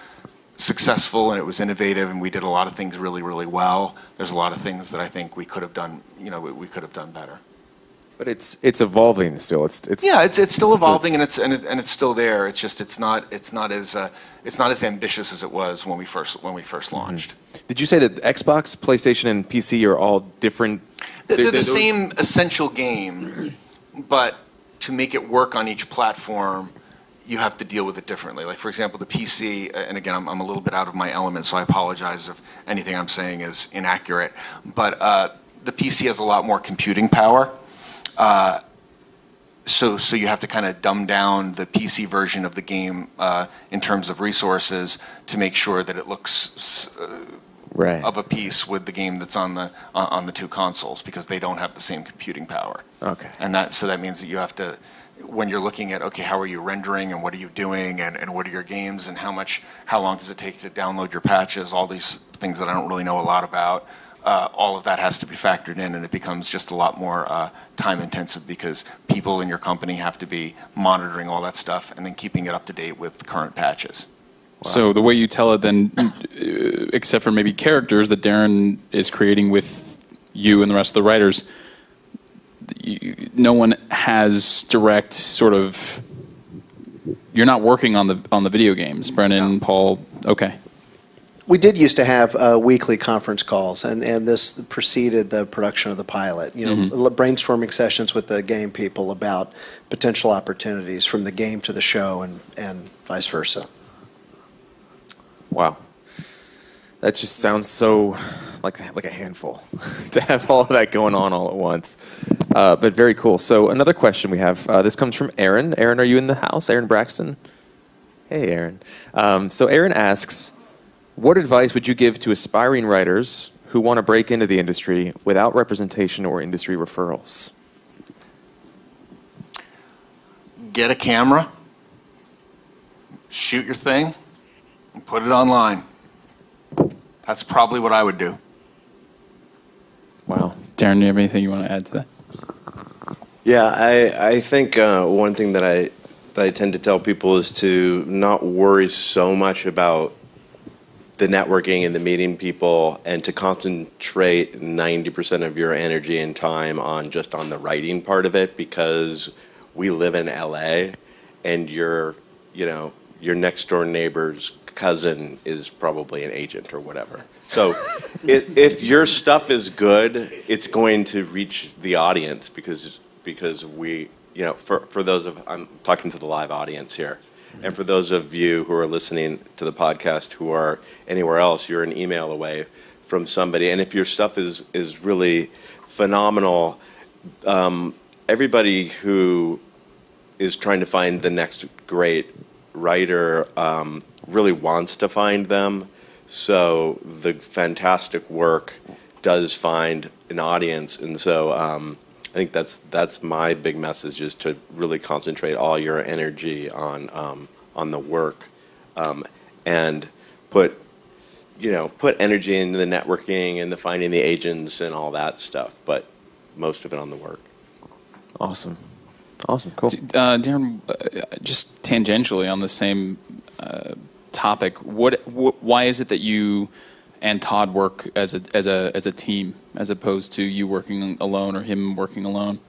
Speaker 1: successful and it was innovative and we did a lot of things really really well. There's a lot of things that I think we could have done you know we, we could have done better.
Speaker 7: But it's it's evolving still. It's it's
Speaker 1: Yeah, it's it's still evolving
Speaker 7: it's-
Speaker 1: and it's and, it, and it's still there. It's just it's not it's not as uh, it's not as ambitious as it was when we first when we first
Speaker 7: Mm-hmm.
Speaker 1: launched.
Speaker 7: Did you say that Xbox, PlayStation, and PC are all different?
Speaker 1: They're, they're the
Speaker 7: those-
Speaker 1: same essential game, but to make it work on each platform, you have to deal with it differently. Like for example, the PC, uh, and again, I'm, I'm a little bit out of my element, so I apologize if anything I'm saying is inaccurate. But uh, the PC has a lot more computing power. Uh, so, so you have to kind of dumb down the PC version of the game uh, in terms of resources to make sure that it looks uh,
Speaker 7: Right.
Speaker 1: of a piece with the game that's on the on on the two consoles because they don't have the same computing power.
Speaker 7: Okay.
Speaker 1: And that so that means that you have to when you're looking at okay how are you rendering and what are you doing and, and what are your games and how much how long does it take to download your patches all these things that I don't really know a lot about. Uh, all of that has to be factored in, and it becomes just a lot more uh, time intensive because people in your company have to be monitoring all that stuff and then keeping it up to date with the current patches.
Speaker 3: So the way you tell it, then, uh, except for maybe characters that Darren is creating with you and the rest of the writers, you, no one has direct sort of. You're not working on the on the video games, Brendan, Paul. Okay,
Speaker 5: We did used to have uh, weekly conference calls, and, and this preceded the production of the pilot. You know, l- brainstorming sessions with the game people about potential opportunities from the game to the show, and, and vice versa.
Speaker 7: Wow. That just sounds so like like a handful to have all of that going on all at once. Uh, but very cool. So another question we have. Uh, this comes from Aaron. Aaron, are you in the house? Aaron Braxton. Hey, Aaron. Um, so Aaron asks, what advice would you give to aspiring writers who want to break into the industry without representation or industry referrals?
Speaker 1: get a camera, shoot your thing, and put it online. That's probably what I would do.
Speaker 7: Wow.
Speaker 3: Darren, do you have anything you want to add to that?
Speaker 8: Yeah, I I think uh, one thing that I that I tend to tell people is to not worry so much about
Speaker 4: the networking and the meeting people and to concentrate 90% of your energy and time on just on the writing part of it because we live in LA and your you know your next door neighbor's cousin is probably an agent or whatever. So if, if your stuff is good it's going to reach the audience because because we you know for, for those of i'm talking to the live audience here and for those of you who are listening to the podcast who are anywhere else, you're an email away from somebody. And if your stuff is is really phenomenal, um, everybody who is trying to find the next great writer um, really wants to find them. So the fantastic work does find an audience, and so um, I think that's that's my big message is to really concentrate all your energy on um, on the work, um, and put you know put energy into the networking and the finding the agents and all that stuff, but most of it on the work.
Speaker 7: Awesome. Awesome. Cool.
Speaker 3: Uh, Darren, uh, just tangentially on the same uh, topic, what, wh- why is it that you and Todd work as a as a as a team as opposed to you working alone or him working alone?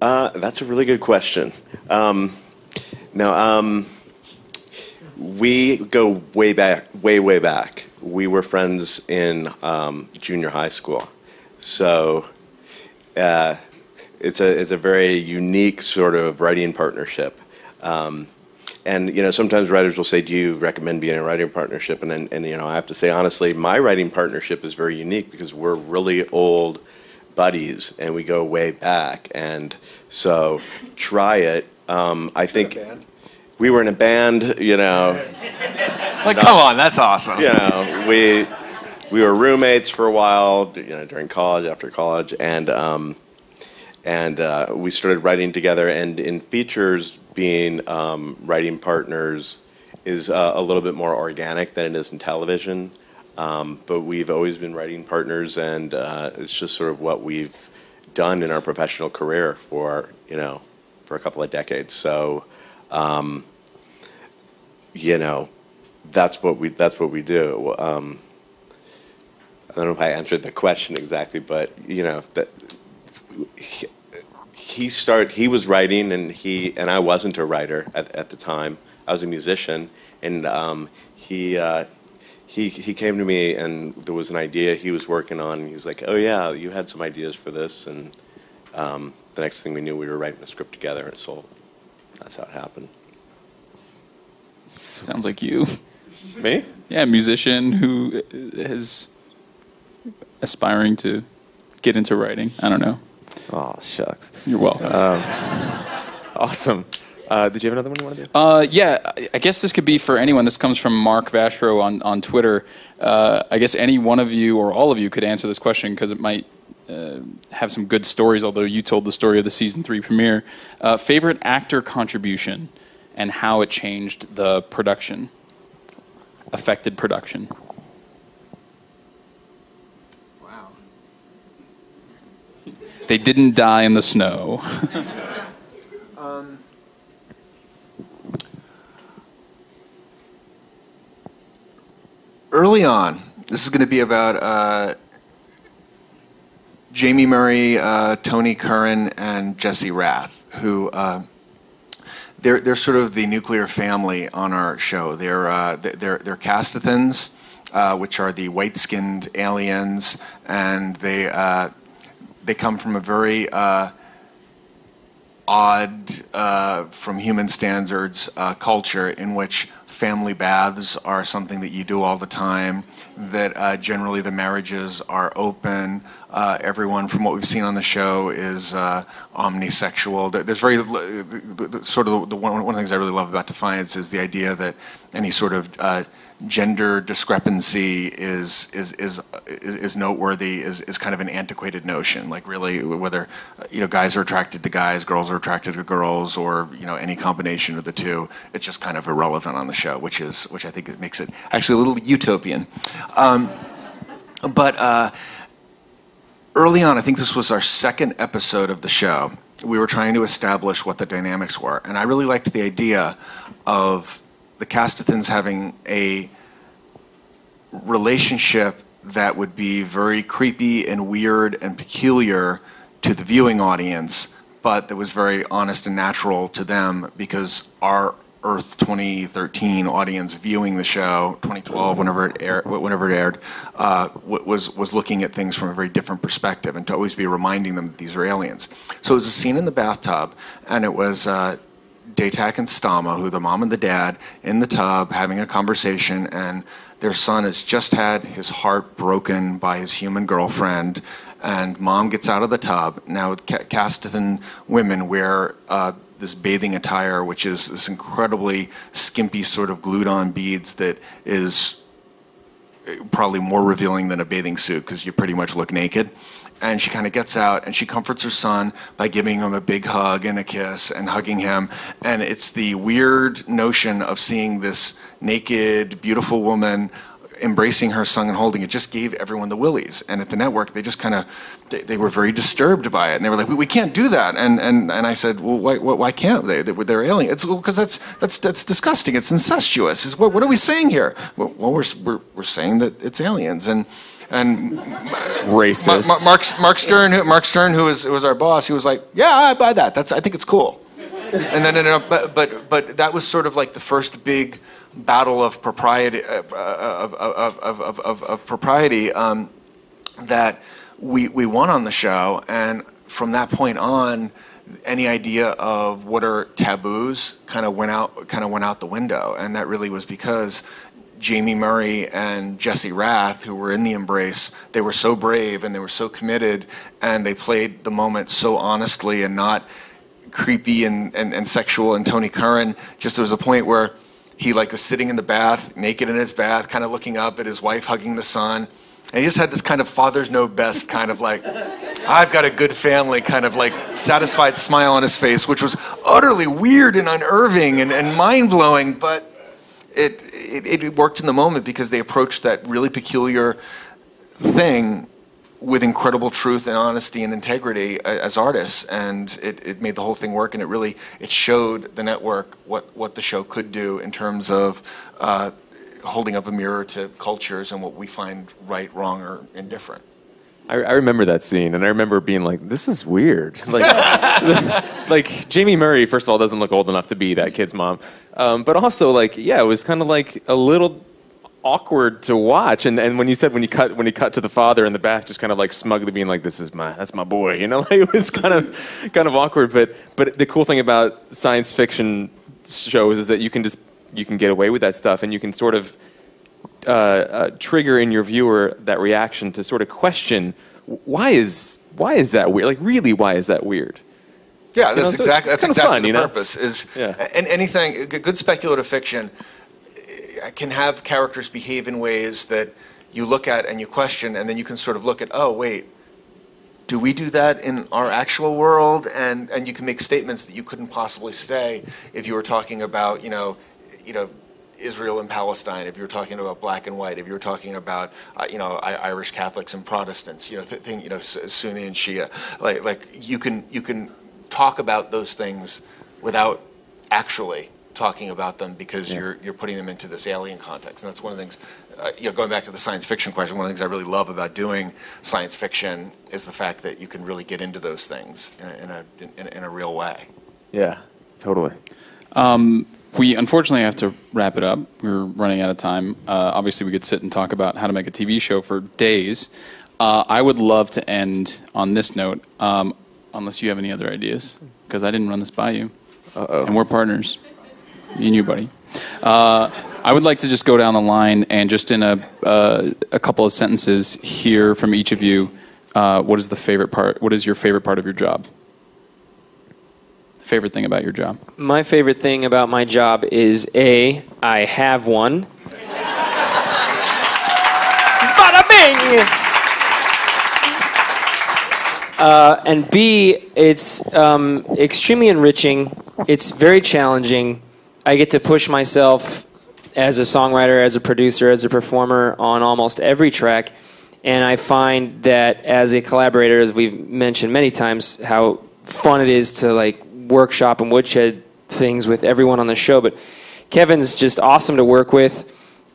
Speaker 4: Uh, that's a really good question. Um, um, we go way back, way way back. We were friends in um, junior high school, so uh, it's a it's a very unique sort of writing partnership. Um, and you know, sometimes writers will say, "Do you recommend being in a writing partnership?" And then, and you know, I have to say honestly, my writing partnership is very unique because we're really old buddies and we go way back. And so, try it. Um, I think we were in a band. You know,
Speaker 1: Like, come on, that's awesome.
Speaker 4: you know, we we were roommates for a while. You know, during college, after college, and um, and uh, we started writing together. And in features, being um, writing partners is uh, a little bit more organic than it is in television. Um, but we've always been writing partners, and uh, it's just sort of what we've done in our professional career for you know for a couple of decades. So, um, you know, that's what we that's what we do. Um, I don't know if I answered the question exactly, but you know that he, started. He was writing, and he and I wasn't a writer at, at the time. I was a musician, and um, he. Uh, he, he came to me and there was an idea he was working on. And he's like, "Oh yeah, you had some ideas for this." And um, the next thing we knew, we were writing a script together. And So that's how it happened.
Speaker 3: Sounds like you.
Speaker 7: Me?
Speaker 3: Yeah, musician who is aspiring to get into writing. I don't know.
Speaker 7: Oh shucks.
Speaker 3: You're welcome.
Speaker 7: Awesome. Uh, did you have another one you want to do?
Speaker 3: Uh, yeah, I- I guess this could be for anyone. This comes from Mark Vashro on, on Twitter. Uh, I guess any one of you or all of you could answer this question because it might uh, have some good stories, although you told the story of the season three premiere. Uh, favorite actor contribution and how it changed the production, affected production. They didn't die in the snow.
Speaker 1: early on, this is going to be about uh, Jamie Murray, uh, Tony Curran, and Jesse Rath, who uh, they're they're sort of the nuclear family on our show. They're uh, they're they're Castithans, uh, which are the white-skinned aliens, and they uh, they come from a very uh, odd, uh, from human standards, uh, culture in which family baths are something that you do all the time. That uh, generally the marriages are open. Uh, everyone, from what we've seen on the show, is uh, omnisexual. There's very sort of the one, one of the things I really love about Defiance is the idea that any sort of gender discrepancy is is is is, noteworthy is, is kind of an antiquated notion like really whether you know guys are attracted to guys girls are attracted to girls or you know any combination of the two it's just kind of irrelevant on the show which is which I think it makes it actually a little utopian. Um, but uh, early on I think this was our second episode of the show we were trying to establish what the dynamics were and I really liked the idea of the Castithans having a relationship that would be very creepy and weird and peculiar to the viewing audience, but that was very honest and natural to them because our Earth 2013 audience viewing the show, 2012, whenever it aired, whenever it aired, uh, was was looking at things from a very different perspective, and to always be reminding them that these are aliens. So it was a scene in the bathtub, and it was. Uh, Datak and Stahma, who the mom and the dad, in the tub having a conversation, and their son has just had his heart broken by his human girlfriend, and mom gets out of the tub. Now, Castithan women wear uh, this bathing attire, which is this incredibly skimpy sort of glued on beads that is probably more revealing than a bathing suit because you pretty much look naked. And she kind of gets out and she comforts her son by giving him a big hug and a kiss and hugging him. And it's the weird notion of seeing this naked, beautiful woman embracing her son and holding it just gave everyone the willies. And at the network, they just kind of, they, they, were very disturbed by it. And they were like, we, we can't do that. And, and, and I said, well, why, why can't they? They're alien. It's because well, that's, that's, that's disgusting. It's incestuous. It's, what, what are we saying here? Well, we're, we're, we're saying that it's aliens. And, and
Speaker 7: racist.
Speaker 1: Mark, Mark Stern, who, Mark Stern, who was, was our boss, he was like, yeah, I buy that. That's, I think it's cool. and then, but, but, but that was sort of like the first big battle of propriety uh, of, of, of, of, of propriety um, that we, we won on the show and from that point on any idea of what are taboos kind of went out kind of went out the window and that really was because Jaime Murray and Jesse Rath, who were in the embrace, they were so brave and they were so committed, and they played the moment so honestly and not creepy and, and, and sexual. And Tony Curran, just there was a point where he like was sitting in the bath, naked in his bath, kind of looking up at his wife hugging the son. And he just had this kind of fathers know best kind of like, I've got a good family kind of like satisfied smile on his face, which was utterly weird and unnerving and, and mind blowing, but it, it, it worked in the moment because they approached that really peculiar thing with incredible truth and honesty and integrity as artists and it, it made the whole thing work and it really it showed the network what, what the show could do in terms of uh, holding up a mirror to cultures and what we find right wrong or indifferent
Speaker 7: I, I, remember that scene, and I remember being like, "This is weird." Like, like Jaime Murray, first of all, doesn't look old enough to be that kid's mom, um, but also like, yeah, it was kind of like a little awkward to watch. And and when you said when you cut when you cut to the father in the bath, just kind of like smugly being like, "This is my that's my boy," you know, like it was kind of kind of awkward. But but the cool thing about science fiction shows is that you can just you can get away with that stuff, and you can sort of uh, uh, trigger in your viewer that reaction to sort of question why is why is that weird? Like really, why is that weird?
Speaker 1: Yeah, that's you know, so exactly that's exactly fun, the you know? purpose. Is yeah. and anything good speculative fiction can have characters behave in ways that you look at and you question, and then you can sort of look at, oh, wait, do we do that in our actual world? And, and you can make statements that you couldn't possibly say if you were talking about, you know, you know, Israel and Palestine, if you're talking about black and white, if you're talking about, uh, you know, I, Irish Catholics and Protestants, you know, th- thing, you know, Sunni and Shia, like, like you can you can talk about those things without actually talking about them because yeah. you're you're putting them into this alien context, and that's one of the things. Uh, you know, going back to the science fiction question, one of the things I really love about doing science fiction is the fact that you can really get into those things in a in a, in, in a real way.
Speaker 7: Yeah, totally.
Speaker 3: Um, we unfortunately have to wrap it up. We're running out of time. Uh, obviously, we could sit and talk about how to make a TV show for days. Uh, I would love to end on this note, um, unless you have any other ideas, because I didn't run this by you,
Speaker 7: Uh-oh.
Speaker 3: and we're partners. Me and you, buddy. Uh, I would like to just go down the line and just in a, uh, a couple of sentences hear from each of you uh, what is the favorite part, what is your favorite part of your job? Favorite thing about your job?
Speaker 6: My favorite thing about my job is A, I have one. Bada bing! Uh, and B, it's um, extremely enriching. It's very challenging. I get to push myself as a songwriter, as a producer, as a performer on almost every track. And I find that as a collaborator, as we've mentioned many times, how fun it is to like workshop and woodshed things with everyone on the show. But Kevin's just awesome to work with.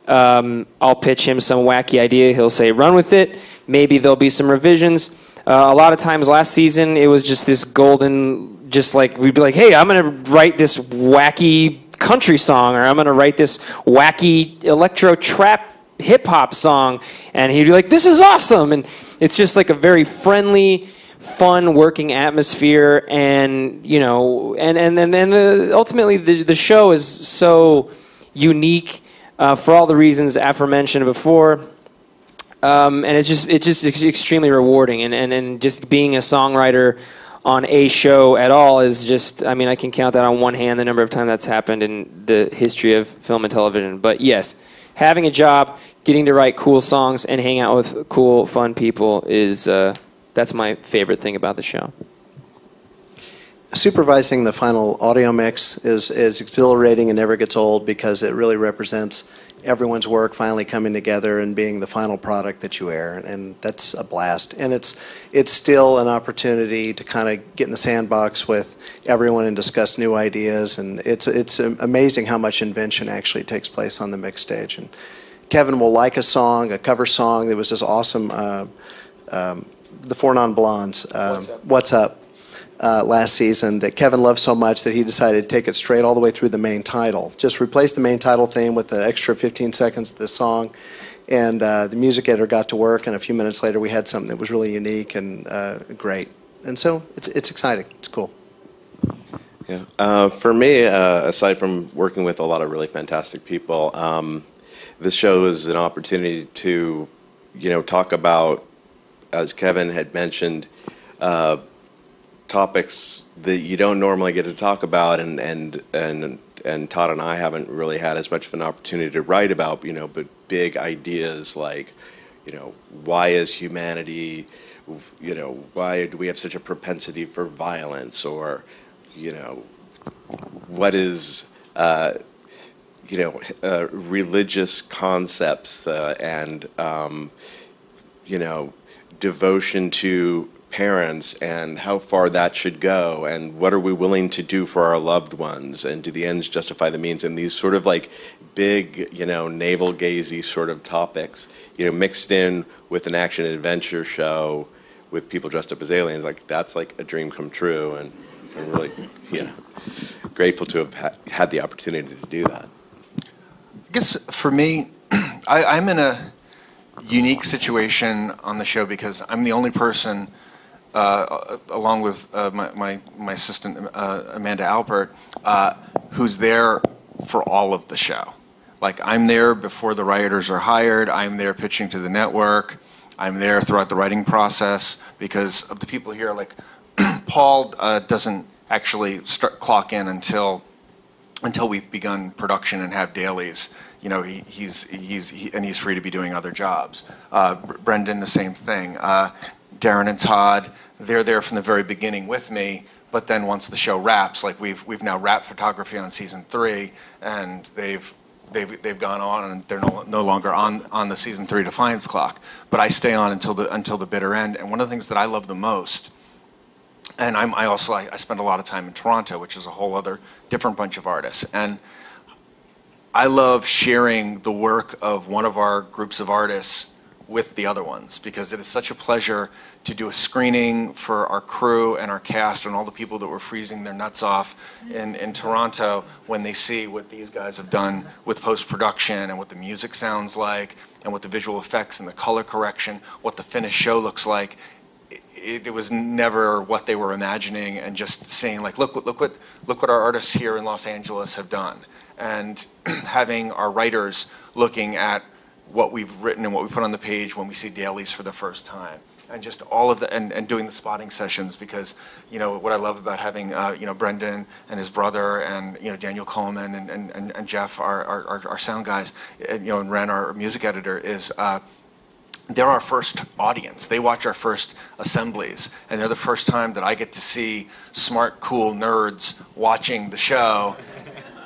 Speaker 6: Um, I'll pitch him some wacky idea. He'll say, run with it. Maybe there'll be some revisions. Uh, a lot of times last season, it was just this golden, just like, we'd be like, hey, I'm going to write this wacky country song, or I'm going to write this wacky electro trap hip hop song. And he'd be like, this is awesome. And it's just like a very friendly, fun working atmosphere. And, you know, and, and, and then the, ultimately the, the show is so unique uh, for all the reasons aforementioned before. Um, and it's just it's just extremely rewarding, and, and, and just being a songwriter on a show at all is just I mean I can count that on one hand the number of times that's happened in the history of film and television. But yes, having a job, getting to write cool songs, and hang out with cool, fun people is uh, that's my favorite thing about the show.
Speaker 5: Supervising the final audio mix is, is exhilarating and never gets old because it really represents everyone's work finally coming together and being the final product that you air, and that's a blast. And it's it's still an opportunity to kind of get in the sandbox with everyone and discuss new ideas, and it's it's amazing how much invention actually takes place on the mix stage. And Kevin will like a song, a cover song. There was this awesome, uh, um, the Four Non Blondes. Um,
Speaker 6: What's Up?
Speaker 5: What's up? uh, last season that Kevin loved so much that he decided to take it straight all the way through the main title. Just replace the main title theme with an extra 15 seconds of the song. And uh, the music editor got to work, and a few minutes later, we had something that was really unique and uh, great. And so it's, it's exciting. It's cool.
Speaker 4: Yeah. Uh, for me, uh, aside from working with a lot of really fantastic people, um, this show is an opportunity to, you know, talk about, as Kevin had mentioned, uh, topics that you don't normally get to talk about, and and and and Todd and I haven't really had as much of an opportunity to write about, you know, but big ideas like, you know, why is humanity, you know, why do we have such a propensity for violence, or, you know, what is, uh, you know, uh, religious concepts uh, and, um, you know, devotion to parents and how far that should go and what are we willing to do for our loved ones and do the ends justify the means and these sort of like big you know navel gazy sort of topics you know mixed in with an action adventure show with people dressed up as aliens like that's like a dream come true and i'm really you know grateful to have ha- had the opportunity to do that.
Speaker 1: I guess for me, I, I'm in a unique situation on the show because I'm the only person, uh, along with uh, my, my, my assistant uh, Amanda Alpert, uh, who's there for all of the show. Like I'm there before the writers are hired. I'm there pitching to the network. I'm there throughout the writing process because of the people here. Like Paul uh, doesn't actually start clock in until until we've begun production and have dailies. You know, he, he's he's he, and he's free to be doing other jobs. Uh, Brendan, the same thing. Uh, Darren and Todd, they're there from the very beginning with me. But then once the show wraps, like we've we've now wrapped photography on season three, and they've they've they've gone on and they're no, no longer on on the season three defiance clock. But I stay on until the until the bitter end. And one of the things that I love the most and I'm, I also I, I spend a lot of time in Toronto, which is a whole other different bunch of artists. And I love sharing the work of one of our groups of artists with the other ones because it is such a pleasure to do a screening for our crew and our cast and all the people that were freezing their nuts off in, in Toronto when they see what these guys have done with post production and what the music sounds like and what the visual effects and the color correction, what the finished show looks like. It, it was never what they were imagining and just saying like look look what look what our artists here in Los Angeles have done. And having our writers looking at what we've written and what we put on the page when we see dailies for the first time and just all of the and, and doing the spotting sessions because you know what I love about having uh, you know Brendan and his brother and you know Daniel Coleman and, and, and, Jeff our, our- our sound guys and you know and Ren our music editor is uh, they're our first audience. They watch our first assemblies, and they're the first time that I get to see smart, cool nerds watching the show,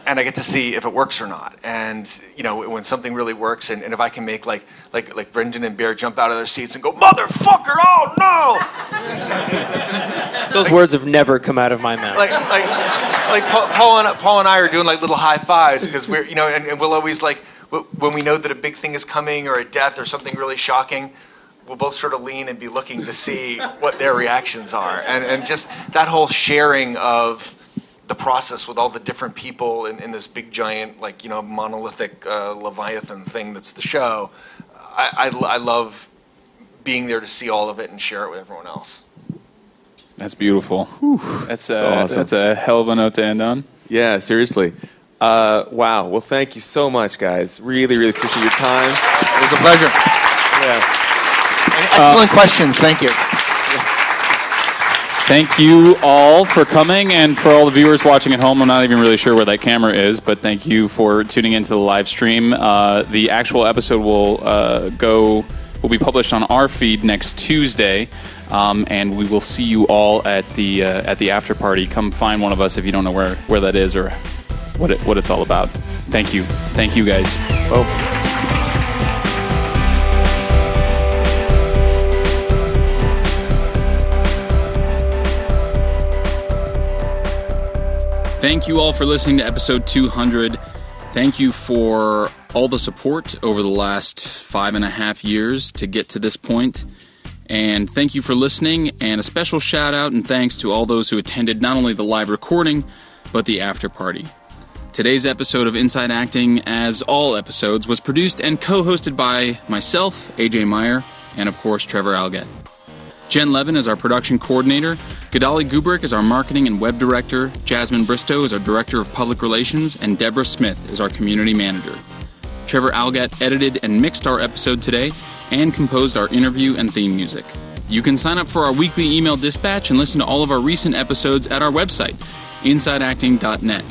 Speaker 1: and I get to see if it works or not. And you know, when something really works, and, and if I can make like like like Brendan and Bear jump out of their seats and go, "Motherfucker! Oh no!"
Speaker 6: Those words have never come out of my mouth.
Speaker 1: like like like Paul, Paul and Paul and I are doing like little high fives because we're you know and, and we'll always like when we know that a big thing is coming or a death or something really shocking, we'll both sort of lean and be looking to see what their reactions are. And, and just that whole sharing of the process with all the different people in, in this big giant, like, you know, monolithic uh, Leviathan thing that's the show. I, I, I love being there to see all of it and share it with everyone else.
Speaker 3: That's beautiful. That's, uh,
Speaker 7: awesome.
Speaker 3: that's a hell of a note to end on.
Speaker 7: Yeah, seriously. Uh, wow. Well, thank you so much, guys. Really, really appreciate your time.
Speaker 1: It was a pleasure.
Speaker 7: Yeah.
Speaker 1: And excellent questions. Thank you.
Speaker 3: Thank you all for coming and for all the viewers watching at home. I'm not even really sure where that camera is, but thank you for tuning into the live stream. Uh, the actual episode will uh, go will be published on our feed next Tuesday, um, and we will see you all at the uh, at the after party. Come find one of us if you don't know where, where that is or what it, what it's all about. Thank you, thank you guys. Thank you all for listening to episode 200. Thank you for all the support over the last five and a half years to get to this point. And thank you for listening. And a special shout out and thanks to all those who attended not only the live recording, but the after party. Today's episode of Inside Acting, as all episodes, was produced and co hosted by myself, AJ Meyer, and of course, Trevor Algatt. Jen Levin is our production coordinator. Gadali Gubrick is our marketing and web director. Jasmine Bristow is our director of public relations. And Deborah Smith is our community manager. Trevor Algatt edited and mixed our episode today and composed our interview and theme music. You can sign up for our weekly email dispatch and listen to all of our recent episodes at our website, insideacting.net.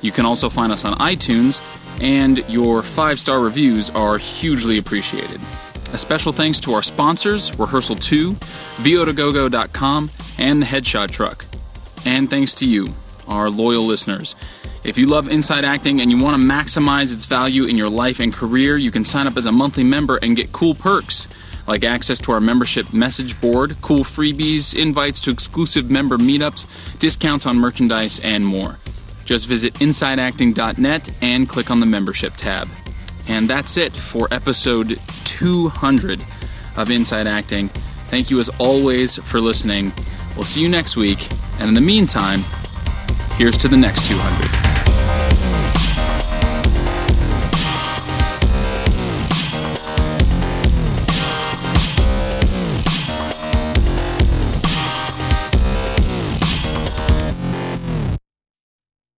Speaker 3: You can also find us on iTunes, and your five star reviews are hugely appreciated. A special thanks to our sponsors, Rehearsal 2, VO2GoGo.com, and the Headshot Truck. And thanks to you, our loyal listeners. If you love Inside Acting and you want to maximize its value in your life and career, you can sign up as a monthly member and get cool perks like access to our membership message board, cool freebies, invites to exclusive member meetups, discounts on merchandise, and more. Just visit InsideActing.net and click on the membership tab. And that's it for episode 200 of Inside Acting. Thank you as always for listening. We'll see you next week. And in the meantime, here's to the next 200.